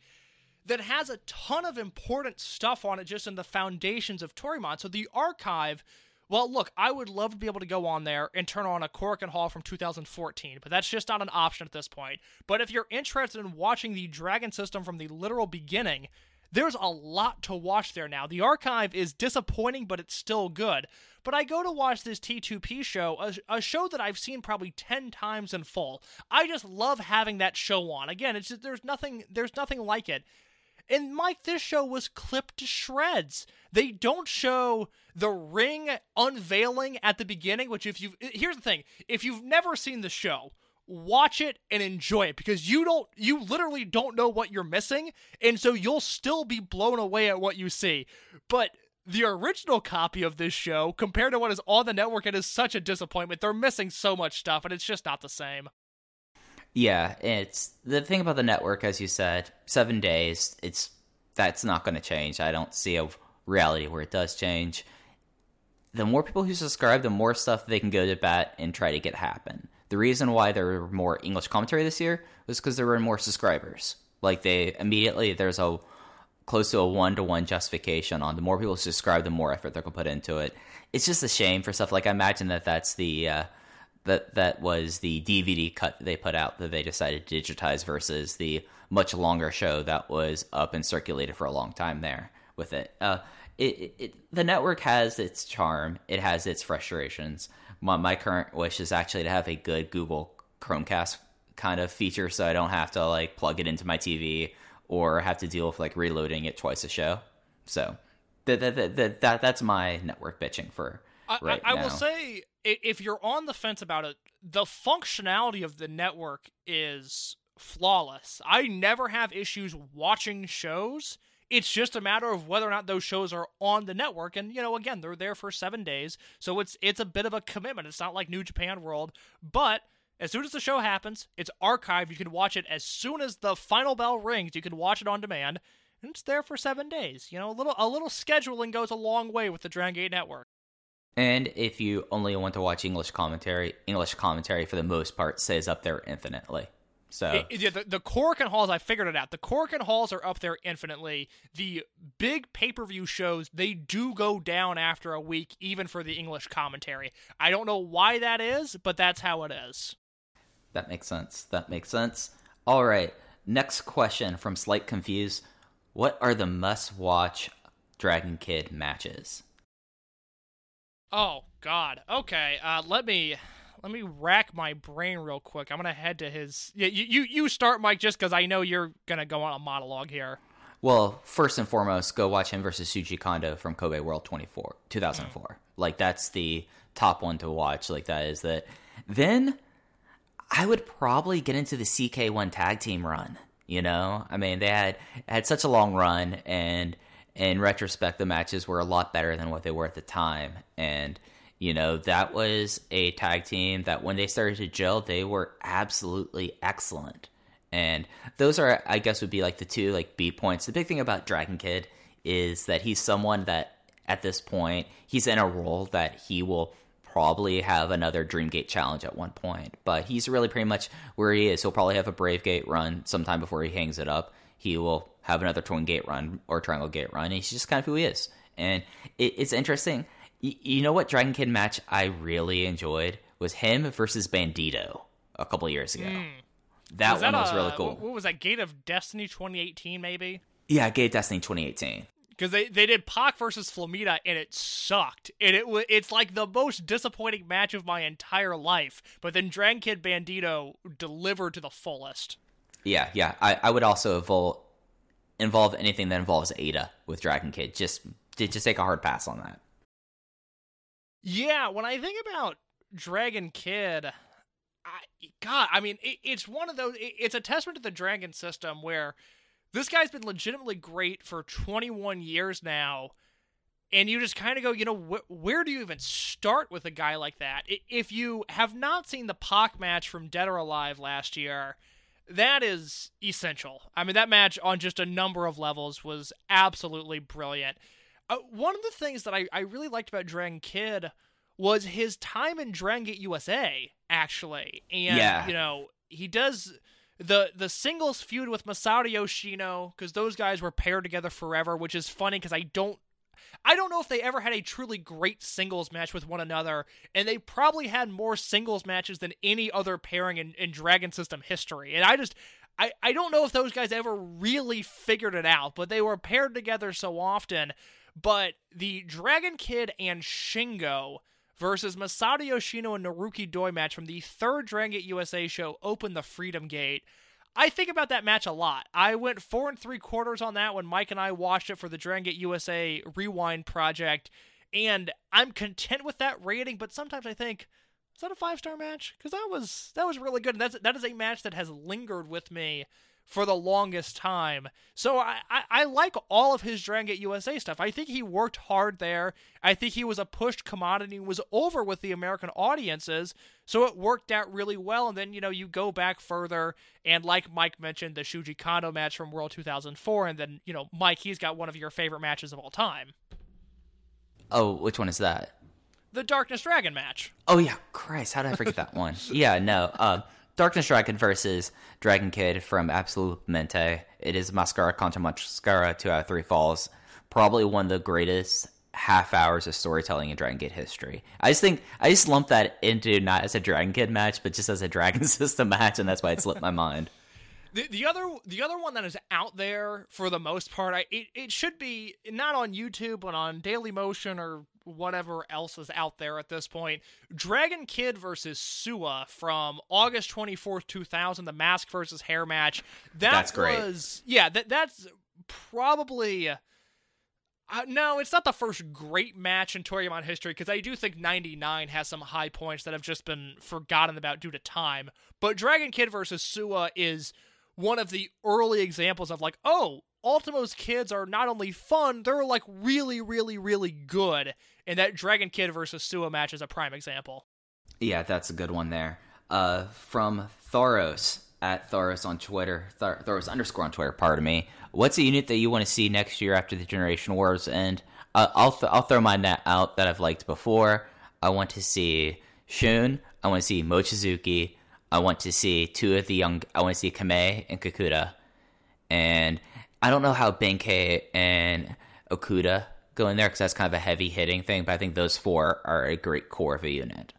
that has a ton of important stuff on it just in the foundations of Toryumon. So the archive, well, look, I would love to be able to go on there and turn on a Korakuen Hall from 2014, but that's just not an option at this point. But if you're interested in watching the Dragon system from the literal beginning, there's a lot to watch there now. The archive is disappointing, but it's still good. But I go to watch this T2P show, a, a show that I've seen probably 10 times in full. I just love having that show on. Again, it's just, there's nothing there's nothing like it. And Mike, this show was clipped to shreds. They don't show the ring unveiling at the beginning, which if you here's the thing, if you've never seen the show, watch it and enjoy it because you don't you literally don't know what you're missing and so you'll still be blown away at what you see. But the original copy of this show compared to what is on the network it is such a disappointment. They're missing so much stuff and it's just not the same. Yeah, it's the thing about the network, as you said, seven days. It's that's not going to change. I don't see a reality where it does change. The more people who subscribe, the more stuff they can go to bat and try to get happen. The reason why there were more English commentary this year was because there were more subscribers. Like they immediately there's a close to a one to one justification on the more people subscribe, the more effort they're gonna put into it. It's just a shame for stuff like I imagine that that's the uh, that that was the DVD cut they put out that they decided to digitize versus the much longer show that was up and circulated for a long time there with it. Uh, it, it, it the network has its charm. It has its frustrations. My, my current wish is actually to have a good Google Chromecast kind of feature, so I don't have to like plug it into my TV or have to deal with like reloading it twice a show. So that that that, that that's my network bitching for I, right I, I will say, if you're on the fence about it, the functionality of the network is flawless. I never have issues watching shows. It's just a matter of whether or not those shows are on the network, and you know, again, they're there for seven days, so it's it's a bit of a commitment. It's not like New Japan World, but as soon as the show happens, it's archived. You can watch it as soon as the final bell rings. You can watch it on demand. and it's there for seven days. You know, a little a little scheduling goes a long way with the Dragon Gate Network. And if you only want to watch English commentary, English commentary for the most part stays up there infinitely. So It- the, the Korakuen Halls, I figured it out. The Korakuen Halls are up there infinitely. The big pay per view shows, they do go down after a week, even for the English commentary. I don't know why that is, but that's how it is. that makes sense. That makes sense. All right. Next question from Slight Confused. What are the must watch Dragon Kid matches? Oh God. Okay. Uh, let me let me rack my brain real quick. I'm gonna head to his. Yeah, you you, you start, Mike, just because I know you're gonna go on a monologue here. Well, first and foremost, go watch him versus Shuji Kondo from Kobe World 24, 2004. Like that's the top one to watch. Like that is that. Then I would probably get into the CK1 tag team run. You know, I mean, they had had such a long run, and in retrospect, the matches were a lot better than what they were at the time. And you know, that was a tag team that when they started to gel, they were absolutely excellent. And those are, I guess, would be like the two like B points. The big thing about Dragon Kid is that he's someone that at this point he's in a role that he will probably have another Dreamgate challenge at one point. But he's really pretty much where he is. He'll probably have a Brave Gate run sometime before he hangs it up. He will have another Twin Gate run or Triangle Gate run. He's just kind of who he is. And it, it's interesting. Y- you know what Dragon Kid match I really enjoyed was him versus Bandito a couple years ago. Hmm. That Was one that was a- really cool. What, was that? Gate of Destiny 2018, maybe? Yeah, Gate of Destiny 2018. because they, they did Pac versus Flamita and it sucked and it it's like the most disappointing match of my entire life. But then Dragon Kid Bandito delivered to the fullest. Yeah, yeah. I, I would also evol- involve anything that involves Ada with Dragon Kid. Just just take a hard pass on that. Yeah, when I think about Dragon Kid, I God, I mean, it, it's one of those. It, it's a testament to the Dragon system where this guy's been legitimately great for 21 years now, and you just kind of go, you know, wh- where do you even start with a guy like that? If you have not seen the Pac match from Dead or Alive last year, that is essential. I mean, that match on just a number of levels was absolutely brilliant. Uh, one of the things that I, I really liked about Dragon Kid was his time in Dragon Gate USA, actually. And, Yeah. you know, he does the the singles feud with Masato Yoshino, because those guys were paired together forever, which is funny because I don't I don't know if they ever had a truly great singles match with one another, and they probably had more singles matches than any other pairing in, in Dragon System history. And I just, I, I don't know if those guys ever really figured it out, but they were paired together so often. But the Dragon Kid and Shingo versus Masato Yoshino and Naruki Doi match from the third Dragon Gate USA show opened the Freedom Gate. I think about that match a lot. I went four and three quarters on that when Mike and I watched it for the Dragon Gate USA Rewind project, and I'm content with that rating. But sometimes I think, is that a five star match? Because that was that was really good. And that's that is a match that has lingered with me for the longest time. So I, I, I like all of his Dragon Gate USA stuff. I think he worked hard there. I think he was a pushed commodity was over with the American audiences. So it worked out really well. And then, you know, you go back further and like Mike mentioned, the Shuji Kondo match from World 2004. And then, you know, Mike, he's got one of your favorite matches of all time. Oh, which one is that? The Darkness Dragon match. Oh yeah, Christ, how did I forget that one? Yeah, no. Uh, Darkness Dragon versus Dragon Kid from Absolute Mente. It is Mascara contra Mascara, two out of three falls. Probably one of the greatest half hours of storytelling in Dragon Kid history. I just think I just lumped that into not as a Dragon Kid match, but just as a Dragon System match, and that's why it slipped my mind. The, the other the other one that is out there for the most part, I, it, it should be not on YouTube, but on Daily Motion or whatever else is out there at this point. Dragon Kid versus Suwa from August twenty fourth, two thousand, the mask versus hair match. That That's great. Was, yeah, that that's probably. Uh, no, it's not the first great match in Toryumon history because I do think 99 has some high points that have just been forgotten about due to time. But Dragon Kid versus Suwa is one of the early examples of like, oh, Ultimo's kids are not only fun, they're like really, really, really good. And that Dragon Kid versus Suwa match is a prime example. Yeah, that's a good one there. Uh, from Thoros, at Thoros on Twitter, Thor- Thoros underscore on Twitter. Pardon me. What's a unit that you want to see next year after the Generation Wars end? Uh, I'll th- I'll throw mine out that I've liked before. I want to see Shun. I want to see Mochizuki. I want to see two of the young. I want to see Kamei and Kakuta. And I don't know how Benkei and Okuda go in there because that's kind of a heavy hitting thing. But I think those four are a great core of a unit.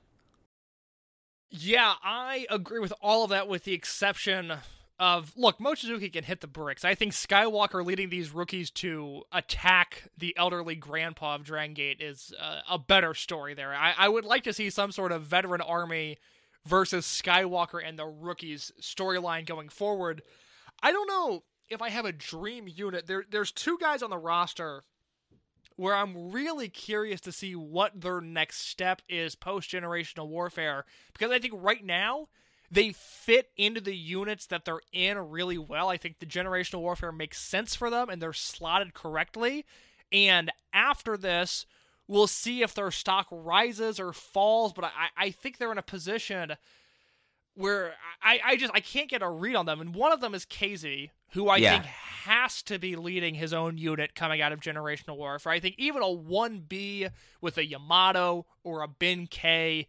Yeah, I agree with all of that, with the exception of look, Mochizuki can hit the bricks. I think Skywalker leading these rookies to attack the elderly grandpa of Dragon Gate is uh, a better story there. I, I would like to see some sort of veteran army versus Skywalker and the rookies storyline going forward. I don't know if I have a dream unit. There, there's two guys on the roster where I'm really curious to see what their next step is post generational warfare because I think right now they fit into the units that they're in really well. I think the generational warfare makes sense for them and they're slotted correctly. And after this, we'll see if their stock rises or falls, but I, I think they're in a position where I, I just I can't get a read on them. And one of them is KZ, who I Yeah. think has to be leading his own unit coming out of generational warfare. I think even a 1B with a Yamato or a Ben K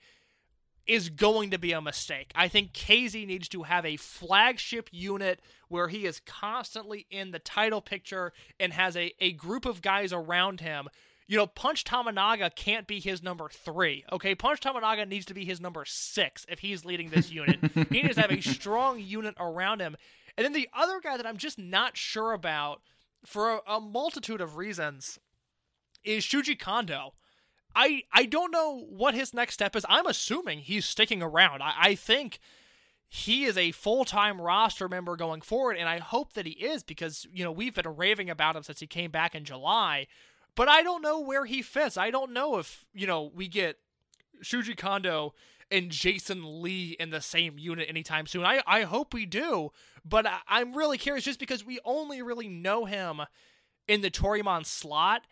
is going to be a mistake. I think KZ needs to have a flagship unit where he is constantly in the title picture and has a, a group of guys around him. You know, Punch Tominaga can't be his number three. Okay, Punch Tominaga needs to be his number six if he's leading this unit. he needs to have a strong unit around him. And then the other guy that I'm just not sure about for a, a multitude of reasons is Shuji Kondo. I I don't know what his next step is. I'm assuming he's sticking around. I, I think he is a full time roster member going forward, and I hope that he is because you know we've been raving about him since he came back in July. But I don't know where he fits. I don't know if you know we get Shuji Kondo and Jason Lee in the same unit anytime soon. I I hope we do, but I, I'm really curious just because we only really know him in the Toryumon slot,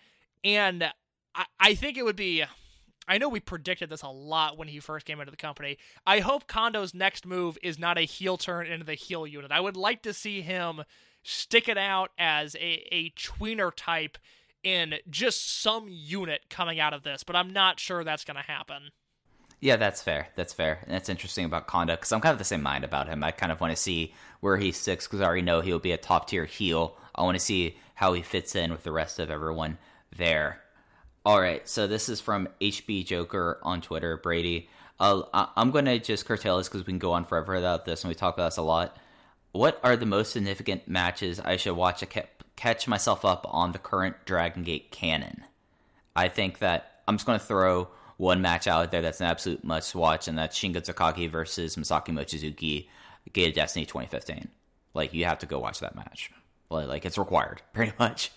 and I, I think it would be. I know we predicted this a lot when he first came into the company. I hope Kondo's next move is not a heel turn into the heel unit. I would like to see him stick it out as a, a tweener type in just some unit coming out of this, but I'm not sure that's going to happen. Yeah, that's fair. That's fair. And that's interesting about Kondo because I'm kind of the same mind about him. I kind of want to see where he sits because I already know he'll be a top tier heel. I want to see how he fits in with the rest of everyone there. All right, so this is from HB Joker on Twitter, Brady. Uh, I'm going to just curtail this because we can go on forever about this, and we talk about this a lot. What are the most significant matches I should watch catch myself up on the current Dragon Gate canon? I think that I'm just going to throw one match out there that's an absolute must watch, and that's Shingo Takagi versus Masaki Mochizuki, Gate of Destiny 2015. Like, you have to go watch that match. Like, like it's required, pretty much.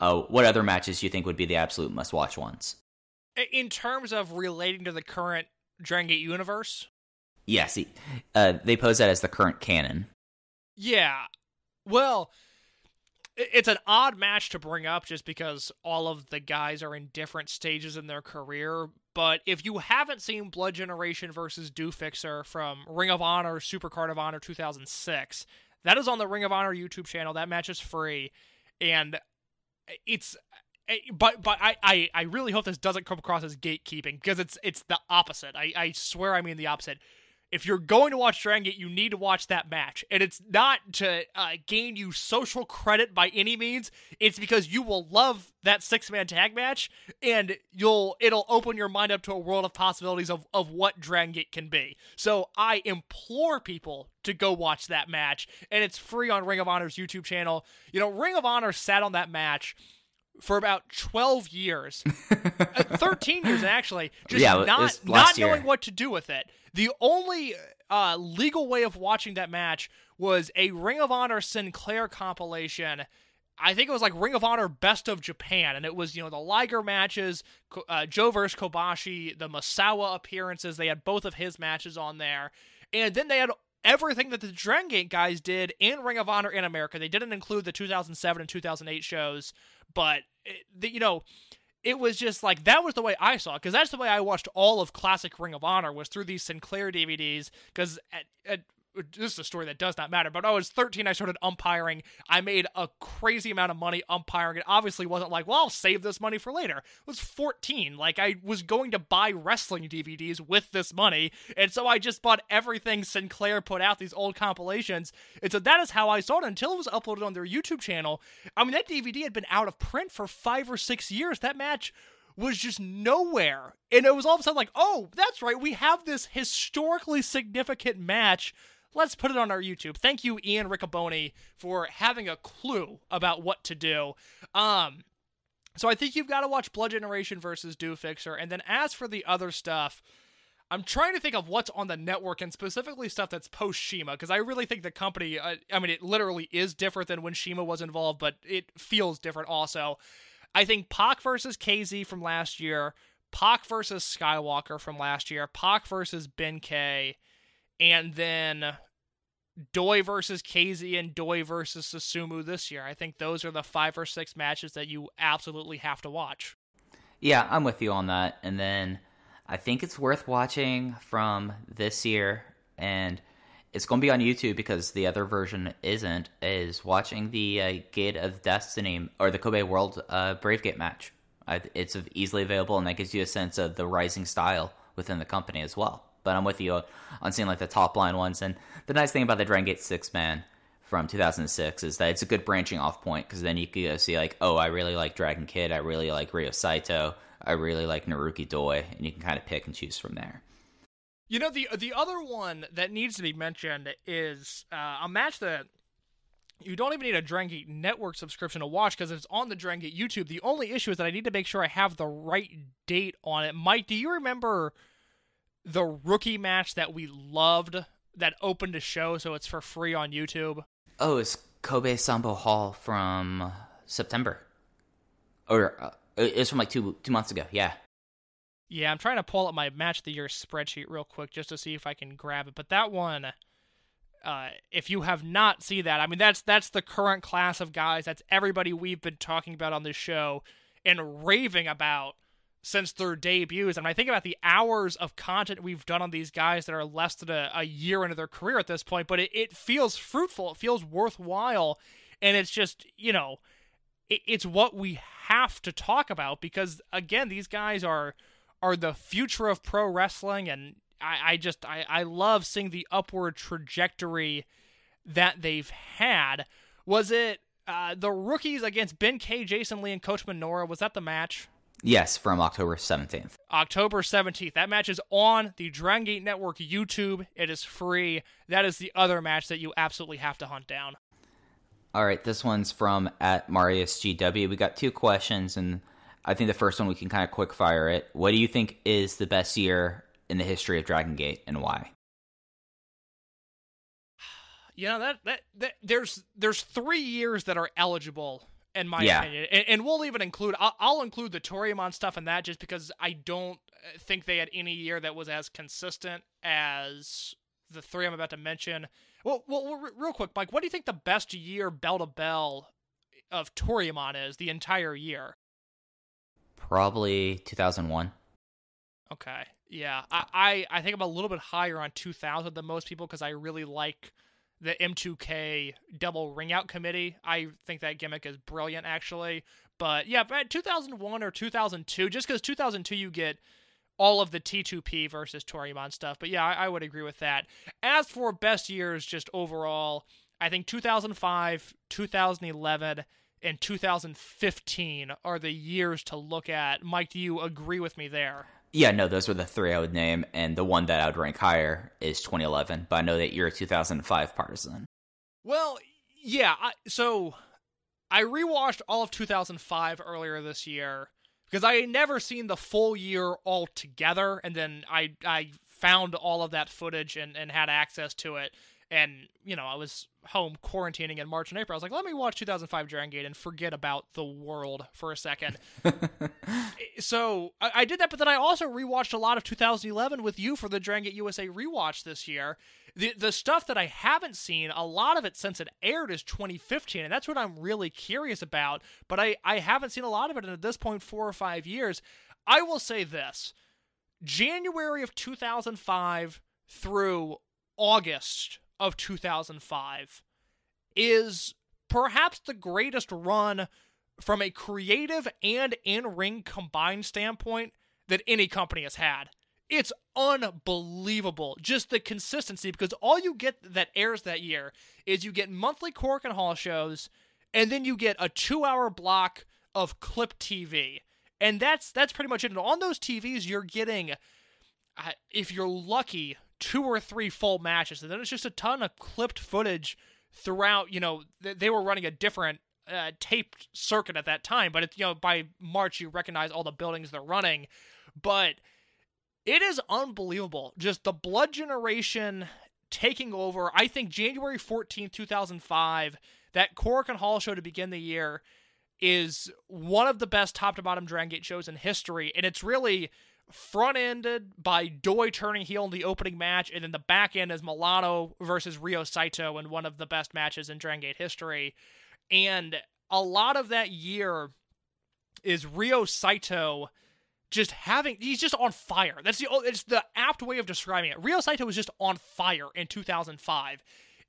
Uh, what other matches do you think would be the absolute must watch ones? In terms of relating to the current Dragon Gate universe, Yes, he- uh, they pose that as the current canon. Yeah. Well, it's an odd match to bring up just because all of the guys are in different stages in their career. But if you haven't seen Blood Generation versus Do Fixer from Ring of Honor Supercard of Honor 2006, that is on the Ring of Honor YouTube channel. That match is free. And it's. eh, But but I, I, I really hope this doesn't come across as gatekeeping because it's it's the opposite. I, I swear I mean the opposite if you're going to watch Dragon Gate, you need to watch that match. And it's not to uh, gain you social credit by any means. It's because you will love that six man tag match, and you'll it'll open your mind up to a world of possibilities of, of what Dragon Gate can be. So I implore people to go watch that match, and it's free on Ring of Honor's YouTube channel. You know, Ring of Honor sat on that match for about 12 years uh, 13 years actually just Yeah, not not last year. knowing what to do with it the only uh, legal way of watching that match was a ring of honor sinclair compilation I think it was like Ring of Honor Best of Japan, and it was you know the Liger matches, uh, Joe versus Kobashi, the Masawa appearances. They had both of his matches on there, and then they had everything that the Dragon Gate guys did in Ring of Honor in America. They didn't include the 2007 and 2008 shows, but it, the, you know it was just like that was the way I saw it because that's the way I watched all of classic Ring of Honor was through these Sinclair DVDs because at, at this is a story that does not matter, but I was 13. I started umpiring. I made a crazy amount of money umpiring. It obviously wasn't like, well, I'll save this money for later. It was 14. Like, I was going to buy wrestling DVDs with this money. And so I just bought everything Sinclair put out, these old compilations. And so that is how I saw it until it was uploaded on their YouTube channel. I mean, that DVD had been out of print for five or six years. That match was just nowhere. And it was all of a sudden like, oh, that's right. We have this historically significant match let's put it on our YouTube. Thank you, Ian Riccoboni, for having a clue about what to do. Um, so I think you've got to watch Blood Generation versus Do Fixer. And then as for the other stuff, I'm trying to think of what's on the network and specifically stuff that's post Shima because I really think the company, uh, I mean, it literally is different than when Shima was involved, but it feels different also. I think Pac versus KZ from last year, Pac versus Skywalker from last year, Pac versus Ben K, and then Doi versus KZ and Doi versus Susumu this year. I think those are the five or six matches that you absolutely have to watch. Yeah, I'm with you on that. And then I think it's worth watching from this year, and it's going to be on YouTube because the other version isn't. Is watching the uh, Gate of Destiny or the Kobe World uh, Brave Gate match. it's easily available, and that gives you a sense of the rising style within the company as well but I'm with you on seeing like the top line ones. And the nice thing about the Dragon Gate six man from 2006 is that it's a good branching off point because then you can go see like, oh, I really like Dragon Kid, I really like Ryo Saito, I really like Naruki Doi, and you can kind of pick and choose from there. You know the the other one that needs to be mentioned is uh, a match that you don't even need a Dragon Gate Network subscription to watch because it's on the Dragon Gate YouTube. The only issue is that I need to make sure I have the right date on it. Mike, do you remember the rookie match that we loved that opened a show, so it's for free on YouTube. Oh, it's Kobe Sanbo Hall from September, or uh, it's from like two two months ago. Yeah. Yeah, I'm trying to pull up my match of the year spreadsheet real quick just to see if I can grab it. But that one, uh, if you have not seen that, I mean that's that's the current class of guys. That's everybody we've been talking about on this show and raving about since their debuts. And I think about the hours of content we've done on these guys that are less than a, a year into their career at this point, but it, it, feels fruitful. It feels worthwhile. And it's just, you know, it, it's what we have to talk about because, again, these guys are are the future of pro wrestling. And I, I just, I, I love seeing the upward trajectory that they've had. Was it uh, the rookies against Ben K, Jason Lee, and Kota Minoura? Was that the match? Yes, from October 17th. October 17th. That match is on the Dragon Gate Network YouTube. It is free. That is the other match that you absolutely have to hunt down. All right, this one's from at Marius GW. We got two questions, and I think the first one we can kind of quick fire it. What do you think is the best year in the history of Dragon Gate, and why? You know that, that that there's there's three years that are eligible in my yeah. opinion. And, and, we'll even include, I'll, I'll, include the Toryumon stuff in that just because I don't uh, think they had any year that was as consistent as the three I'm about to mention. Well, well, real quick, Mike, what do you think the best year bell to bell of Toryumon is the entire year? Probably 2001. Okay. Yeah. I, I, I think I'm a little bit higher on 2000 than most people because I really like the M2K double ring out committee. I think that gimmick is brilliant, actually. But yeah, but 2001 or 2002, just because 2002 you get all of the T2P versus Toryumon stuff. But yeah, I, I, would agree with that. As for best years, just overall, I think 2005, 2011, and 2015 are the years to look at. Mike, do you agree with me there? Yeah, no, those were the three I would name, and the one that I would rank higher is 2011. But I know that you're a 2005 partisan. Well, yeah. I, so I rewatched all of 2005 earlier this year because I had never seen the full year all together, and then I I found all of that footage and, and had access to it and you know I was home quarantining in March and April. I was like, let me watch 2005 Dragon Gate and forget about the world for a second. so I, I, did that, but then I also rewatched a lot of 2011 with you for the Dragon Gate USA rewatch this year. The the stuff that I haven't seen, a lot of it since it aired is 2015, and that's what I'm really curious about. But I I haven't seen a lot of it, and at this point, four or five years. I will say this: January of 2005 through August of 2005 is perhaps the greatest run from a creative and in ring combined standpoint that any company has had. It's unbelievable. Just the consistency because all you get that airs that year is you get monthly Korakuen Hall shows and then you get a 2-hour block of clip TV. And that's that's pretty much it. And on those TVs you're getting uh, if you're lucky two or three full matches and then it's just a ton of clipped footage throughout, you know, they were running a different uh, taped circuit at that time, but it's you know by March you recognize all the buildings they're running. But it is unbelievable. Just the blood generation taking over. I think January 14th, 2005, that Korakuen Hall show to begin the year is one of the best top to bottom Dragon Gate shows in history. And it's really front ended by Doi turning heel in the opening match, and then the back end is Milano versus Ryo Saito in one of the best matches in Dragon Gate history. And a lot of that year is Ryo Saito just having he's just on fire. That's the it's the apt way of describing it. Ryo Saito was just on fire in 2005.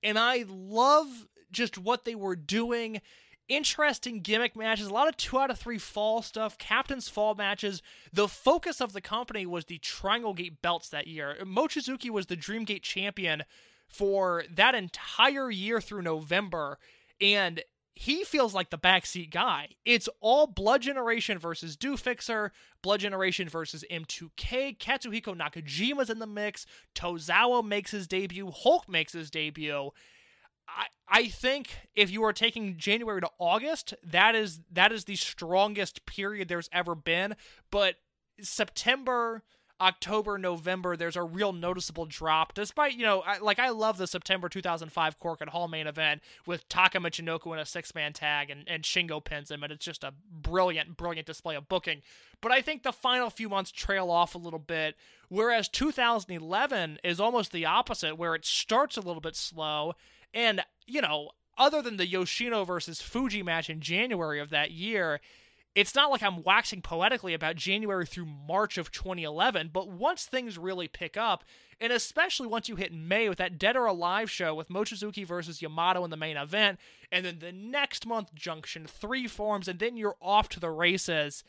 And I love just what they were doing. Interesting gimmick matches, a lot of two out of three fall stuff, captain's fall matches. The focus of the company was the Triangle Gate belts that year. Mochizuki was the Dream Gate champion for that entire year through November. And he feels like the backseat guy. It's all Blood Generation versus Do Fixer, Blood Generation versus M2K. Katsuhiko Nakajima's in the mix. Tozawa makes his debut. Hulk makes his debut. I I think if you are taking January to August, that is that is the strongest period there's ever been. But September October, November, there's a real noticeable drop. Despite, you know, I, like I love the September 2005 Korakuen Hall main event with Taka Michinoku in a six man tag and, and Shingo pins him, and it's just a brilliant, brilliant display of booking. But I think the final few months trail off a little bit, whereas 2011 is almost the opposite, where it starts a little bit slow. And, you know, other than the Yoshino versus Fuji match in January of that year, it's not like I'm waxing poetically about January through March of 2011, but once things really pick up, and especially once you hit May with that Dead or Alive show with Mochizuki versus Yamato in the main event, and then the next month Junction 3 forms, and then you're off to the races.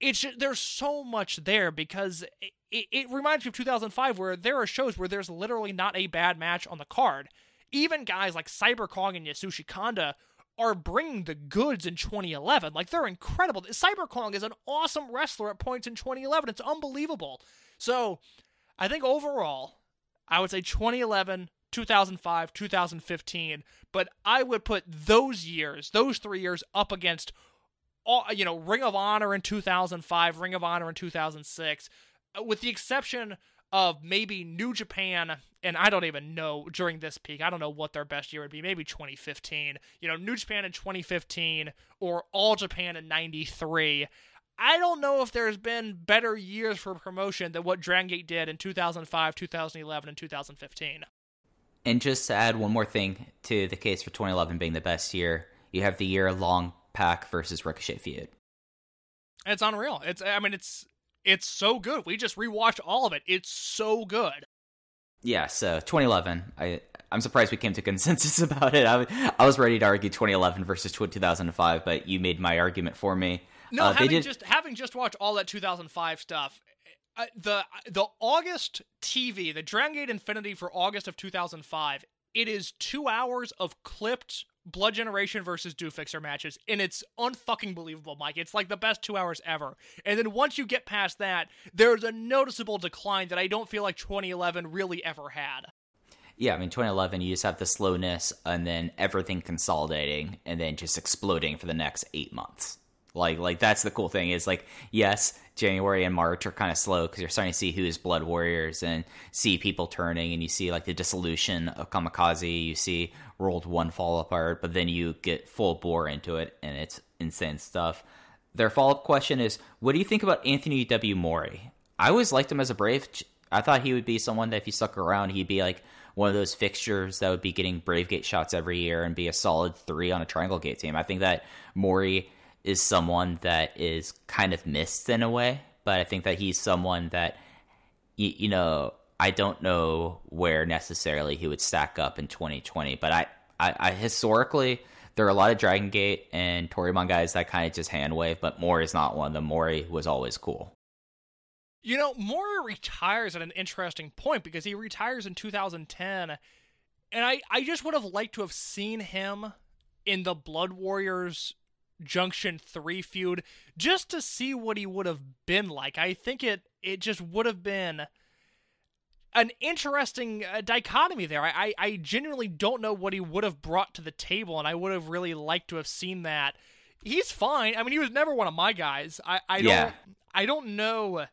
It's just, there's so much there because it, it reminds me of 2005 where there are shows where there's literally not a bad match on the card. Even guys like Cyber Kong and Yasushi Kanda are bringing the goods in 2011. Like they're incredible. Cyber Kong is an awesome wrestler at points in 2011. It's unbelievable. So I think overall, I would say 2011, 2005, 2015. But I would put those years, those three years, up against all you know, Ring of Honor in 2005, Ring of Honor in 2006, uh, with the exception of maybe New Japan, and I don't even know during this peak, I don't know what their best year would be, maybe 2015. You know, New Japan in 2015 or All Japan in 93. I don't know if there's been better years for promotion than what Dragon Gate did in 2005, 2011, and 2015. And just to add one more thing to the case for 2011 being the best year, you have the year long PAC versus Ricochet feud. It's unreal. It's I mean it's it's so good. We just rewatched all of it. It's so good. Yeah, so 2011. I I'm surprised we came to consensus about it. I, I was ready to argue 2011 versus 2005, but you made my argument for me. No, uh, having did... just having just watched all that 2005 stuff, uh, the the August TV, the Dragon Gate Infinity for August of 2005, it is two hours of clipped Blood Generation versus Do Fixer matches, and it's unfucking believable, Mike. It's like the best two hours ever. And then once you get past that, there's a noticeable decline that I don't feel like 2011 really ever had. Yeah, I mean, 2011, you just have the slowness and then everything consolidating and then just exploding for the next eight months. Like, like that's the cool thing is like, yes, January and March are kind of slow because you're starting to see who is Blood Warriors and see people turning, and you see like the dissolution of Kamikaze. You see World One fall apart, but then you get full bore into it, and it's insane stuff. Their follow up question is, what do you think about Anthony W. Mori? I always liked him as a Brave. I thought he would be someone that if he stuck around, he'd be like one of those fixtures that would be getting Brave Gate shots every year and be a solid three on a Triangle Gate team. I think that Mori is someone that is kind of missed in a way, but I think that he's someone that you, you know I don't know where necessarily he would stack up in 2020, but I, I, I historically there are a lot of Dragon Gate and Toryumon guys that kind of just hand wave, but Mori is not one of them. Mori was always cool. You know, Mori retires at an interesting point because he retires in 2010, and I, I just would have liked to have seen him in the Blood Warriors Junction 3 feud just to see what he would have been like. I think it it just would have been an interesting uh, dichotomy there. I, I, I genuinely don't know what he would have brought to the table, and I would have really liked to have seen that. He's fine. I mean, he was never one of my guys. I, I Yeah. don't I don't know.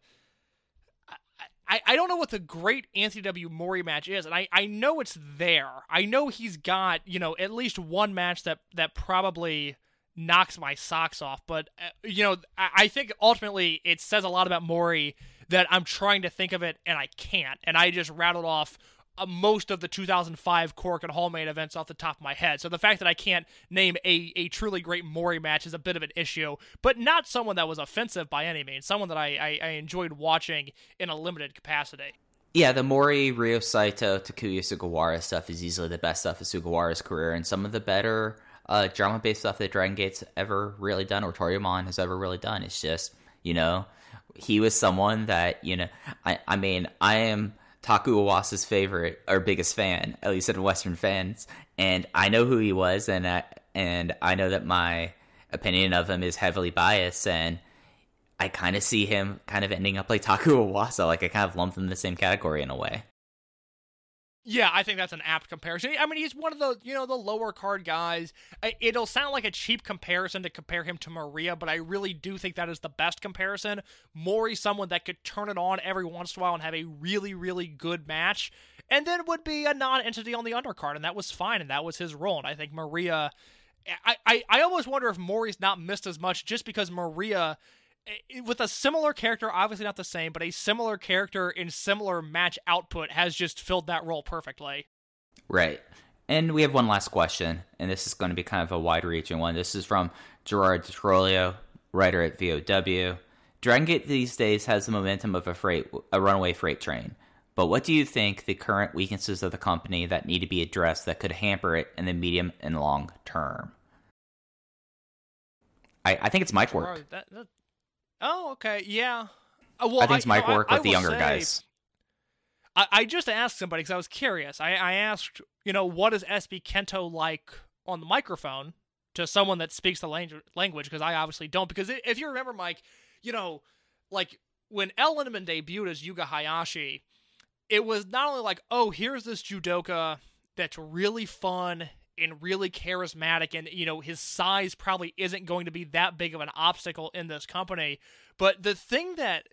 I, I don't know what the great Anthony W. Mori match is, and I, I know it's there. I know he's got, you know, at least one match that, that probably knocks my socks off. But, uh, you know, I, I think ultimately it says a lot about Mori that I'm trying to think of it and I can't. And I just rattled off uh, most of the 2005 Korakuen Hall main events off the top of my head. So the fact that I can't name a, a truly great Mori match is a bit of an issue, but not someone that was offensive by any means. Someone that I, I, I enjoyed watching in a limited capacity. Yeah, the Mori, Ryo Saito, Takuya Sugawara stuff is easily the best stuff of Sugawara's career, and some of the better uh, drama based stuff that Dragon Gate's ever really done, or Toryumon has ever really done. It's just, you know, he was someone that, you know, I, I mean, I am Taku Iwasa's favorite or biggest fan, at least in Western fans, and I know who he was, and I, and I know that my opinion of him is heavily biased, and I kind of see him kind of ending up like Taku Iwasa, like I kind of lump them in the same category in a way. Yeah, I think that's an apt comparison. I mean, he's one of the you know the lower card guys. It'll sound like a cheap comparison to compare him to Maria, but I really do think that is the best comparison. Maury's someone that could turn it on every once in a while and have a really really good match, and then would be a non-entity on the undercard, and that was fine, and that was his role. And I think Maria, I I, I almost wonder if Maury's not missed as much just because Maria with a similar character, obviously not the same, but a similar character in similar match output has just filled that role perfectly. Right. And we have one last question, and this is going to be kind of a wide reaching one. This is from Gerard DeTrolio, writer at VOW. Dragon Gate these days has the momentum of a freight, a runaway freight train. But what do you think the current weaknesses of the company that need to be addressed that could hamper it in the medium and long term? I, I think it's mic work. That- that- oh, okay, yeah. Uh, well, I think it's mic work I- with I the younger say- guys. I, I just asked somebody because I was curious. I, I asked, you know, what is SB Kento like on the microphone to someone that speaks the langu- language? Because I obviously don't. Because if you remember, Mike, you know, like when El Lindaman debuted as Yuga Hayashi, it was not only like, oh, here's this judoka that's really fun and really charismatic, and you know his size probably isn't going to be that big of an obstacle in this company. But the thing that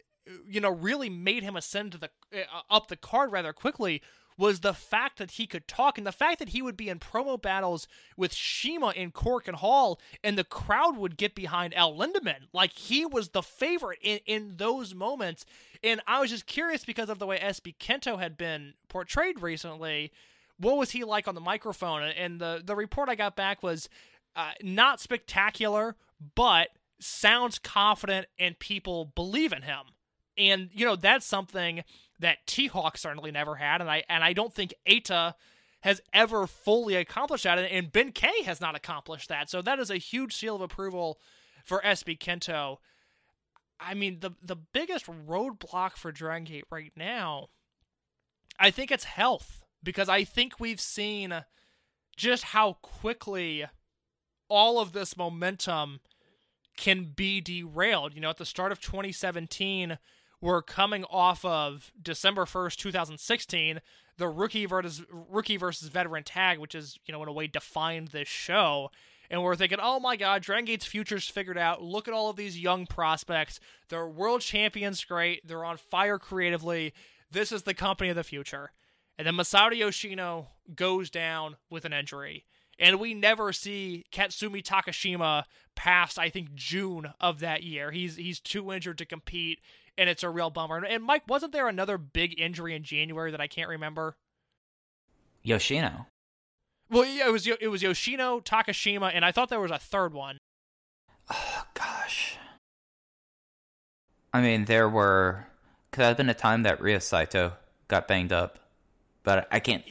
you know really made him ascend to the uh, up the card rather quickly was the fact that he could talk and the fact that he would be in promo battles with CIMA in Korakuen Hall and the crowd would get behind El Lindaman. Like he was the favorite in, in those moments. And I was just curious because of the way SB Kento had been portrayed recently. What was he like on the microphone? And the, the report I got back was uh, not spectacular, but sounds confident and people believe in him. And you know that's something that T Hawk certainly never had, and I and I don't think Ata has ever fully accomplished that, and Ben K has not accomplished that. So that is a huge seal of approval for SB Kento. I mean, the the biggest roadblock for Dragon Gate right now, I think it's health because I think we've seen just how quickly all of this momentum can be derailed. You know, at the start of 2017, we're coming off of December 1st, 2016, the rookie versus rookie versus veteran tag, which is, you know, in a way defined this show. And we're thinking, oh my God, Dragon Gate's future's figured out. Look at all of these young prospects. They're world champions, great. They're on fire creatively. This is the company of the future. And then Masato Yoshino goes down with an injury. And we never see Katsumi Takashima past, I think, June of that year. He's he's too injured to compete, and it's a real bummer. And, and Mike, wasn't there another big injury in January that I can't remember? Yoshino. Well, yeah, it was it was Yoshino, Takashima, and I thought there was a third one. Oh, gosh. I mean, there were. Could have been a time that Ryo Saito got banged up, but I can't.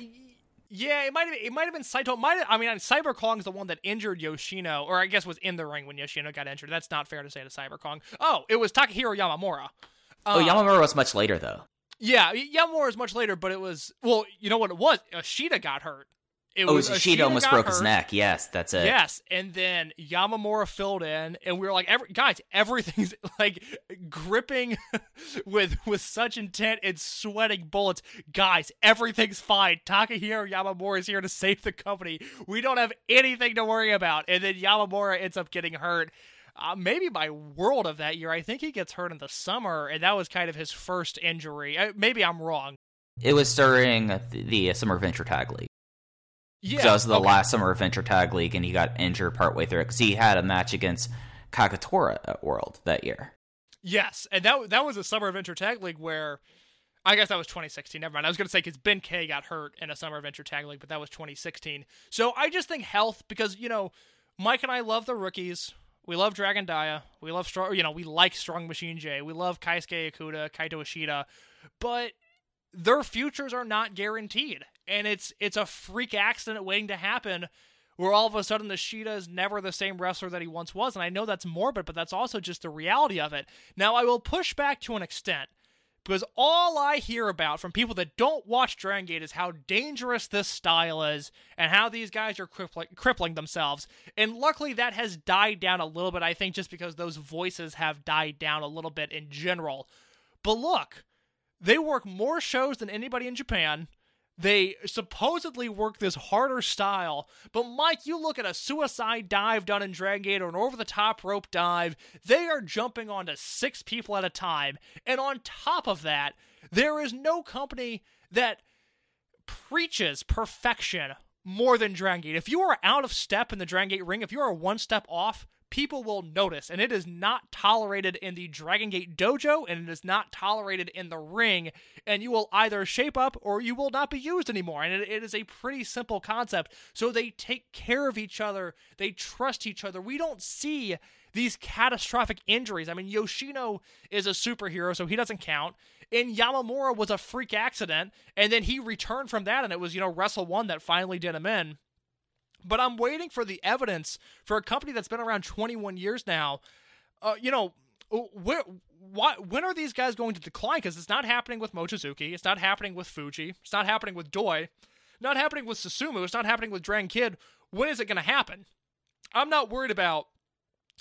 Yeah, it might have it might have been Saito. Might have, I mean, Cyber Kong's the one that injured Yoshino, or I guess was in the ring when Yoshino got injured. That's not fair to say to Cyber Kong. Oh, it was Takehiro Yamamura. oh, Uh, Yamamura was much later though. Yeah, Yamamura is much later, but it was well. You know what it was? Ishida got hurt. It Oh, was Ishida almost broke his neck. Yes, that's it. Yes, and then Yamamura filled in, and we were like, every, guys, everything's like gripping with with such intent and sweating bullets. Guys, everything's fine. Takehiro Yamamura is here to save the company. We don't have anything to worry about. And then Yamamura ends up getting hurt. Uh, maybe my world of that year. I think he gets hurt in the summer, and that was kind of his first injury. Uh, maybe I'm wrong. It was during the, the Summer Adventure Tag League. Yeah, was the okay. last Summer Adventure Tag League, and he got injured partway through it because he had a match against Kagetora at World that year. Yes, and that that was a Summer Adventure Tag League where, I guess that was 2016. Never mind. I was going to say because Ben K got hurt in a Summer Adventure Tag League, but that was 2016. So I just think health because you know, Mike and I love the rookies. We love Dragon Dia. We love strong. You know, we like Strong Machine J. We love Kaisuke Ikuda, Kaito Ishida, but their futures are not guaranteed, and it's it's a freak accident waiting to happen where all of a sudden Ishida is never the same wrestler that he once was. And I know that's morbid, but that's also just the reality of it. Now, I will push back to an extent because all I hear about from people that don't watch Dragon Gate is how dangerous this style is and how these guys are crippling, crippling themselves. And luckily, that has died down a little bit, I think, just because those voices have died down a little bit in general. But look, they work more shows than anybody in Japan. They supposedly work this harder style, but Mike, you look at a suicide dive done in Dragon Gate or an over the top rope dive, they are jumping onto six people at a time. And on top of that, there is no company that preaches perfection more than Dragon Gate. If you are out of step in the Dragon Gate ring, if you are one step off, people will notice. And it is not tolerated in the Dragon Gate dojo, and it is not tolerated in the ring. And you will either shape up or you will not be used anymore. And it, it is a pretty simple concept. So they take care of each other, they trust each other. We don't see these catastrophic injuries. I mean, Yoshino is a superhero, so he doesn't count. And Yamamura was a freak accident, and then he returned from that, and it was, you know, Wrestle One that finally did him in. But I'm waiting for the evidence for a company that's been around 21 years now. Uh, you know, where, why, when are these guys going to decline? Because it's not happening with Mochizuki. It's not happening with Fuji. It's not happening with Doi. Not happening with Susumu. It's not happening with Dragon Kid. When is it going to happen? I'm not worried about,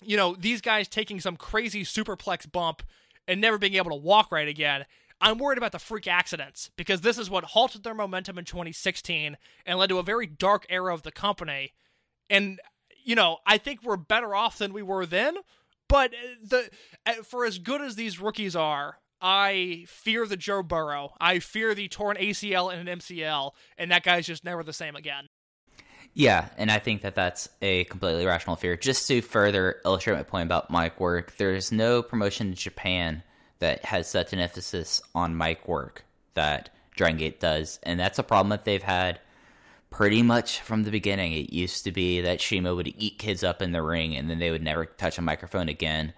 you know, these guys taking some crazy superplex bump and never being able to walk right again. I'm worried about the freak accidents because this is what halted their momentum in 2016 and led to a very dark era of the company. And you know, I think we're better off than we were then. But uh, the uh, for as good as these rookies are, I fear the Joe Burrow. I fear the torn ACL and an MCL, and that guy's just never the same again. Yeah, and I think that that's a completely rational fear. Just to further illustrate my point about mic work, there's no promotion in Japan that has such an emphasis on mic work that Dragon Gate does, and that's a problem that they've had pretty much from the beginning. It used to be that CIMA would eat kids up in the ring, and then they would never touch a microphone again.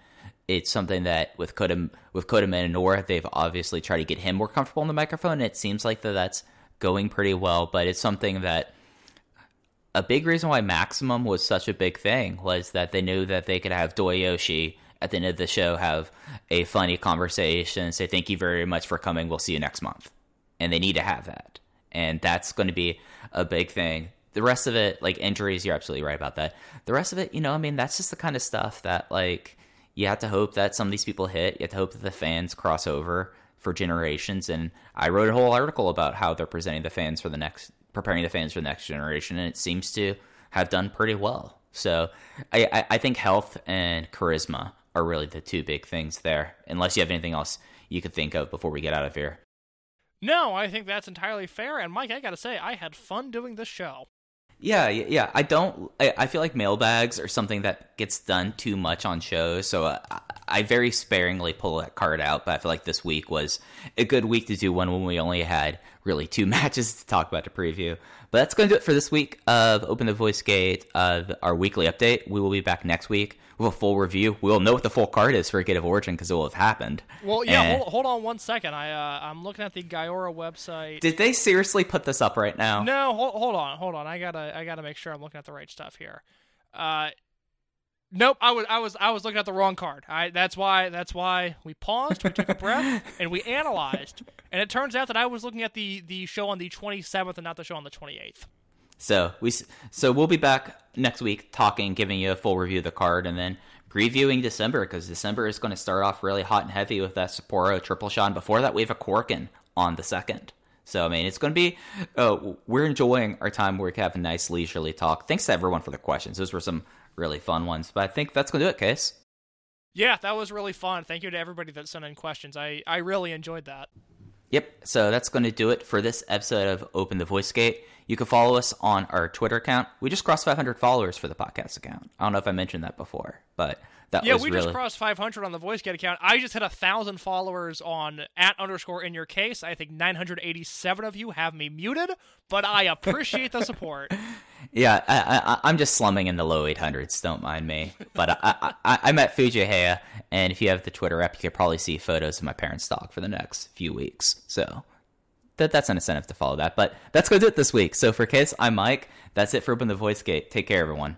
It's something that with Kota with Kota Minoura, they've obviously tried to get him more comfortable on the microphone. And it seems like that that's going pretty well, but it's something that a big reason why Maximum was such a big thing was that they knew that they could have Doyoshi at the end of the show have a funny conversation, say thank you very much for coming, we'll see you next month. And they need to have that. And that's going to be a big thing. The rest of it, like injuries, you're absolutely right about that. The rest of it, you know, I mean, that's just the kind of stuff that like you have to hope that some of these people hit. You have to hope that the fans cross over for generations. And I wrote a whole article about how they're presenting the fans for the next preparing the fans for the next generation, and it seems to have done pretty well. So I, I, think health and charisma are really the two big things there, unless you have anything else you could think of before we get out of here. No, I think that's entirely fair. And Mike, I gotta say, I had fun doing this show. Yeah, yeah. I don't. I, I feel like mailbags are something that gets done too much on shows. So uh, I very sparingly pull that card out, but I feel like this week was a good week to do one when we only had really two matches to talk about to preview. But that's going to do it for this week of Open the Voice Gate, of our weekly update. We will be back next week with a full review. We'll know what the full card is for Gate of Origin because it will have happened. Well, yeah. And- Hold, hold on one second. I uh, I'm looking at the Gaora website. Did they seriously put this up right now? No, hold, hold on, hold on. I gotta I gotta make sure I'm looking at the right stuff here. Uh, nope. I was I was I was looking at the wrong card. I that's why that's why we paused, we took a breath, and we analyzed. And it turns out that I was looking at the the show on the 27th and not the show on the 28th. So we so we'll be back next week talking, giving you a full review of the card, and then previewing December because December is going to start off really hot and heavy with that Sapporo triple shot. And before that, we have a Korakuen on the second. So I mean, it's going to be. Uh, we're enjoying our time We're having a nice leisurely talk. Thanks to everyone for the questions. Those were some really fun ones. But I think that's going to do it, Case. Yeah, that was really fun. Thank you to everybody that sent in questions. I I really enjoyed that. Yep. So that's going to do it for this episode of Open the Voice Gate. You can follow us on our Twitter account. We just crossed 500 followers for the podcast account. I don't know if I mentioned that before, but that Yeah, we really just crossed 500 on the VoiceGate account. I just hit a thousand followers on at underscore in your case. I think 987 of you have me muted, but I appreciate the support. Yeah, I, I'm just slumming in the low 800s. Don't mind me. But I, I'm at Fujihaya, and if you have the Twitter app, you could probably see photos of my parents' dog for the next few weeks. So that that's an incentive to follow that. But that's going to do it this week. So for Case, I'm Mike. That's it for Open the Voice Gate. Take care, everyone.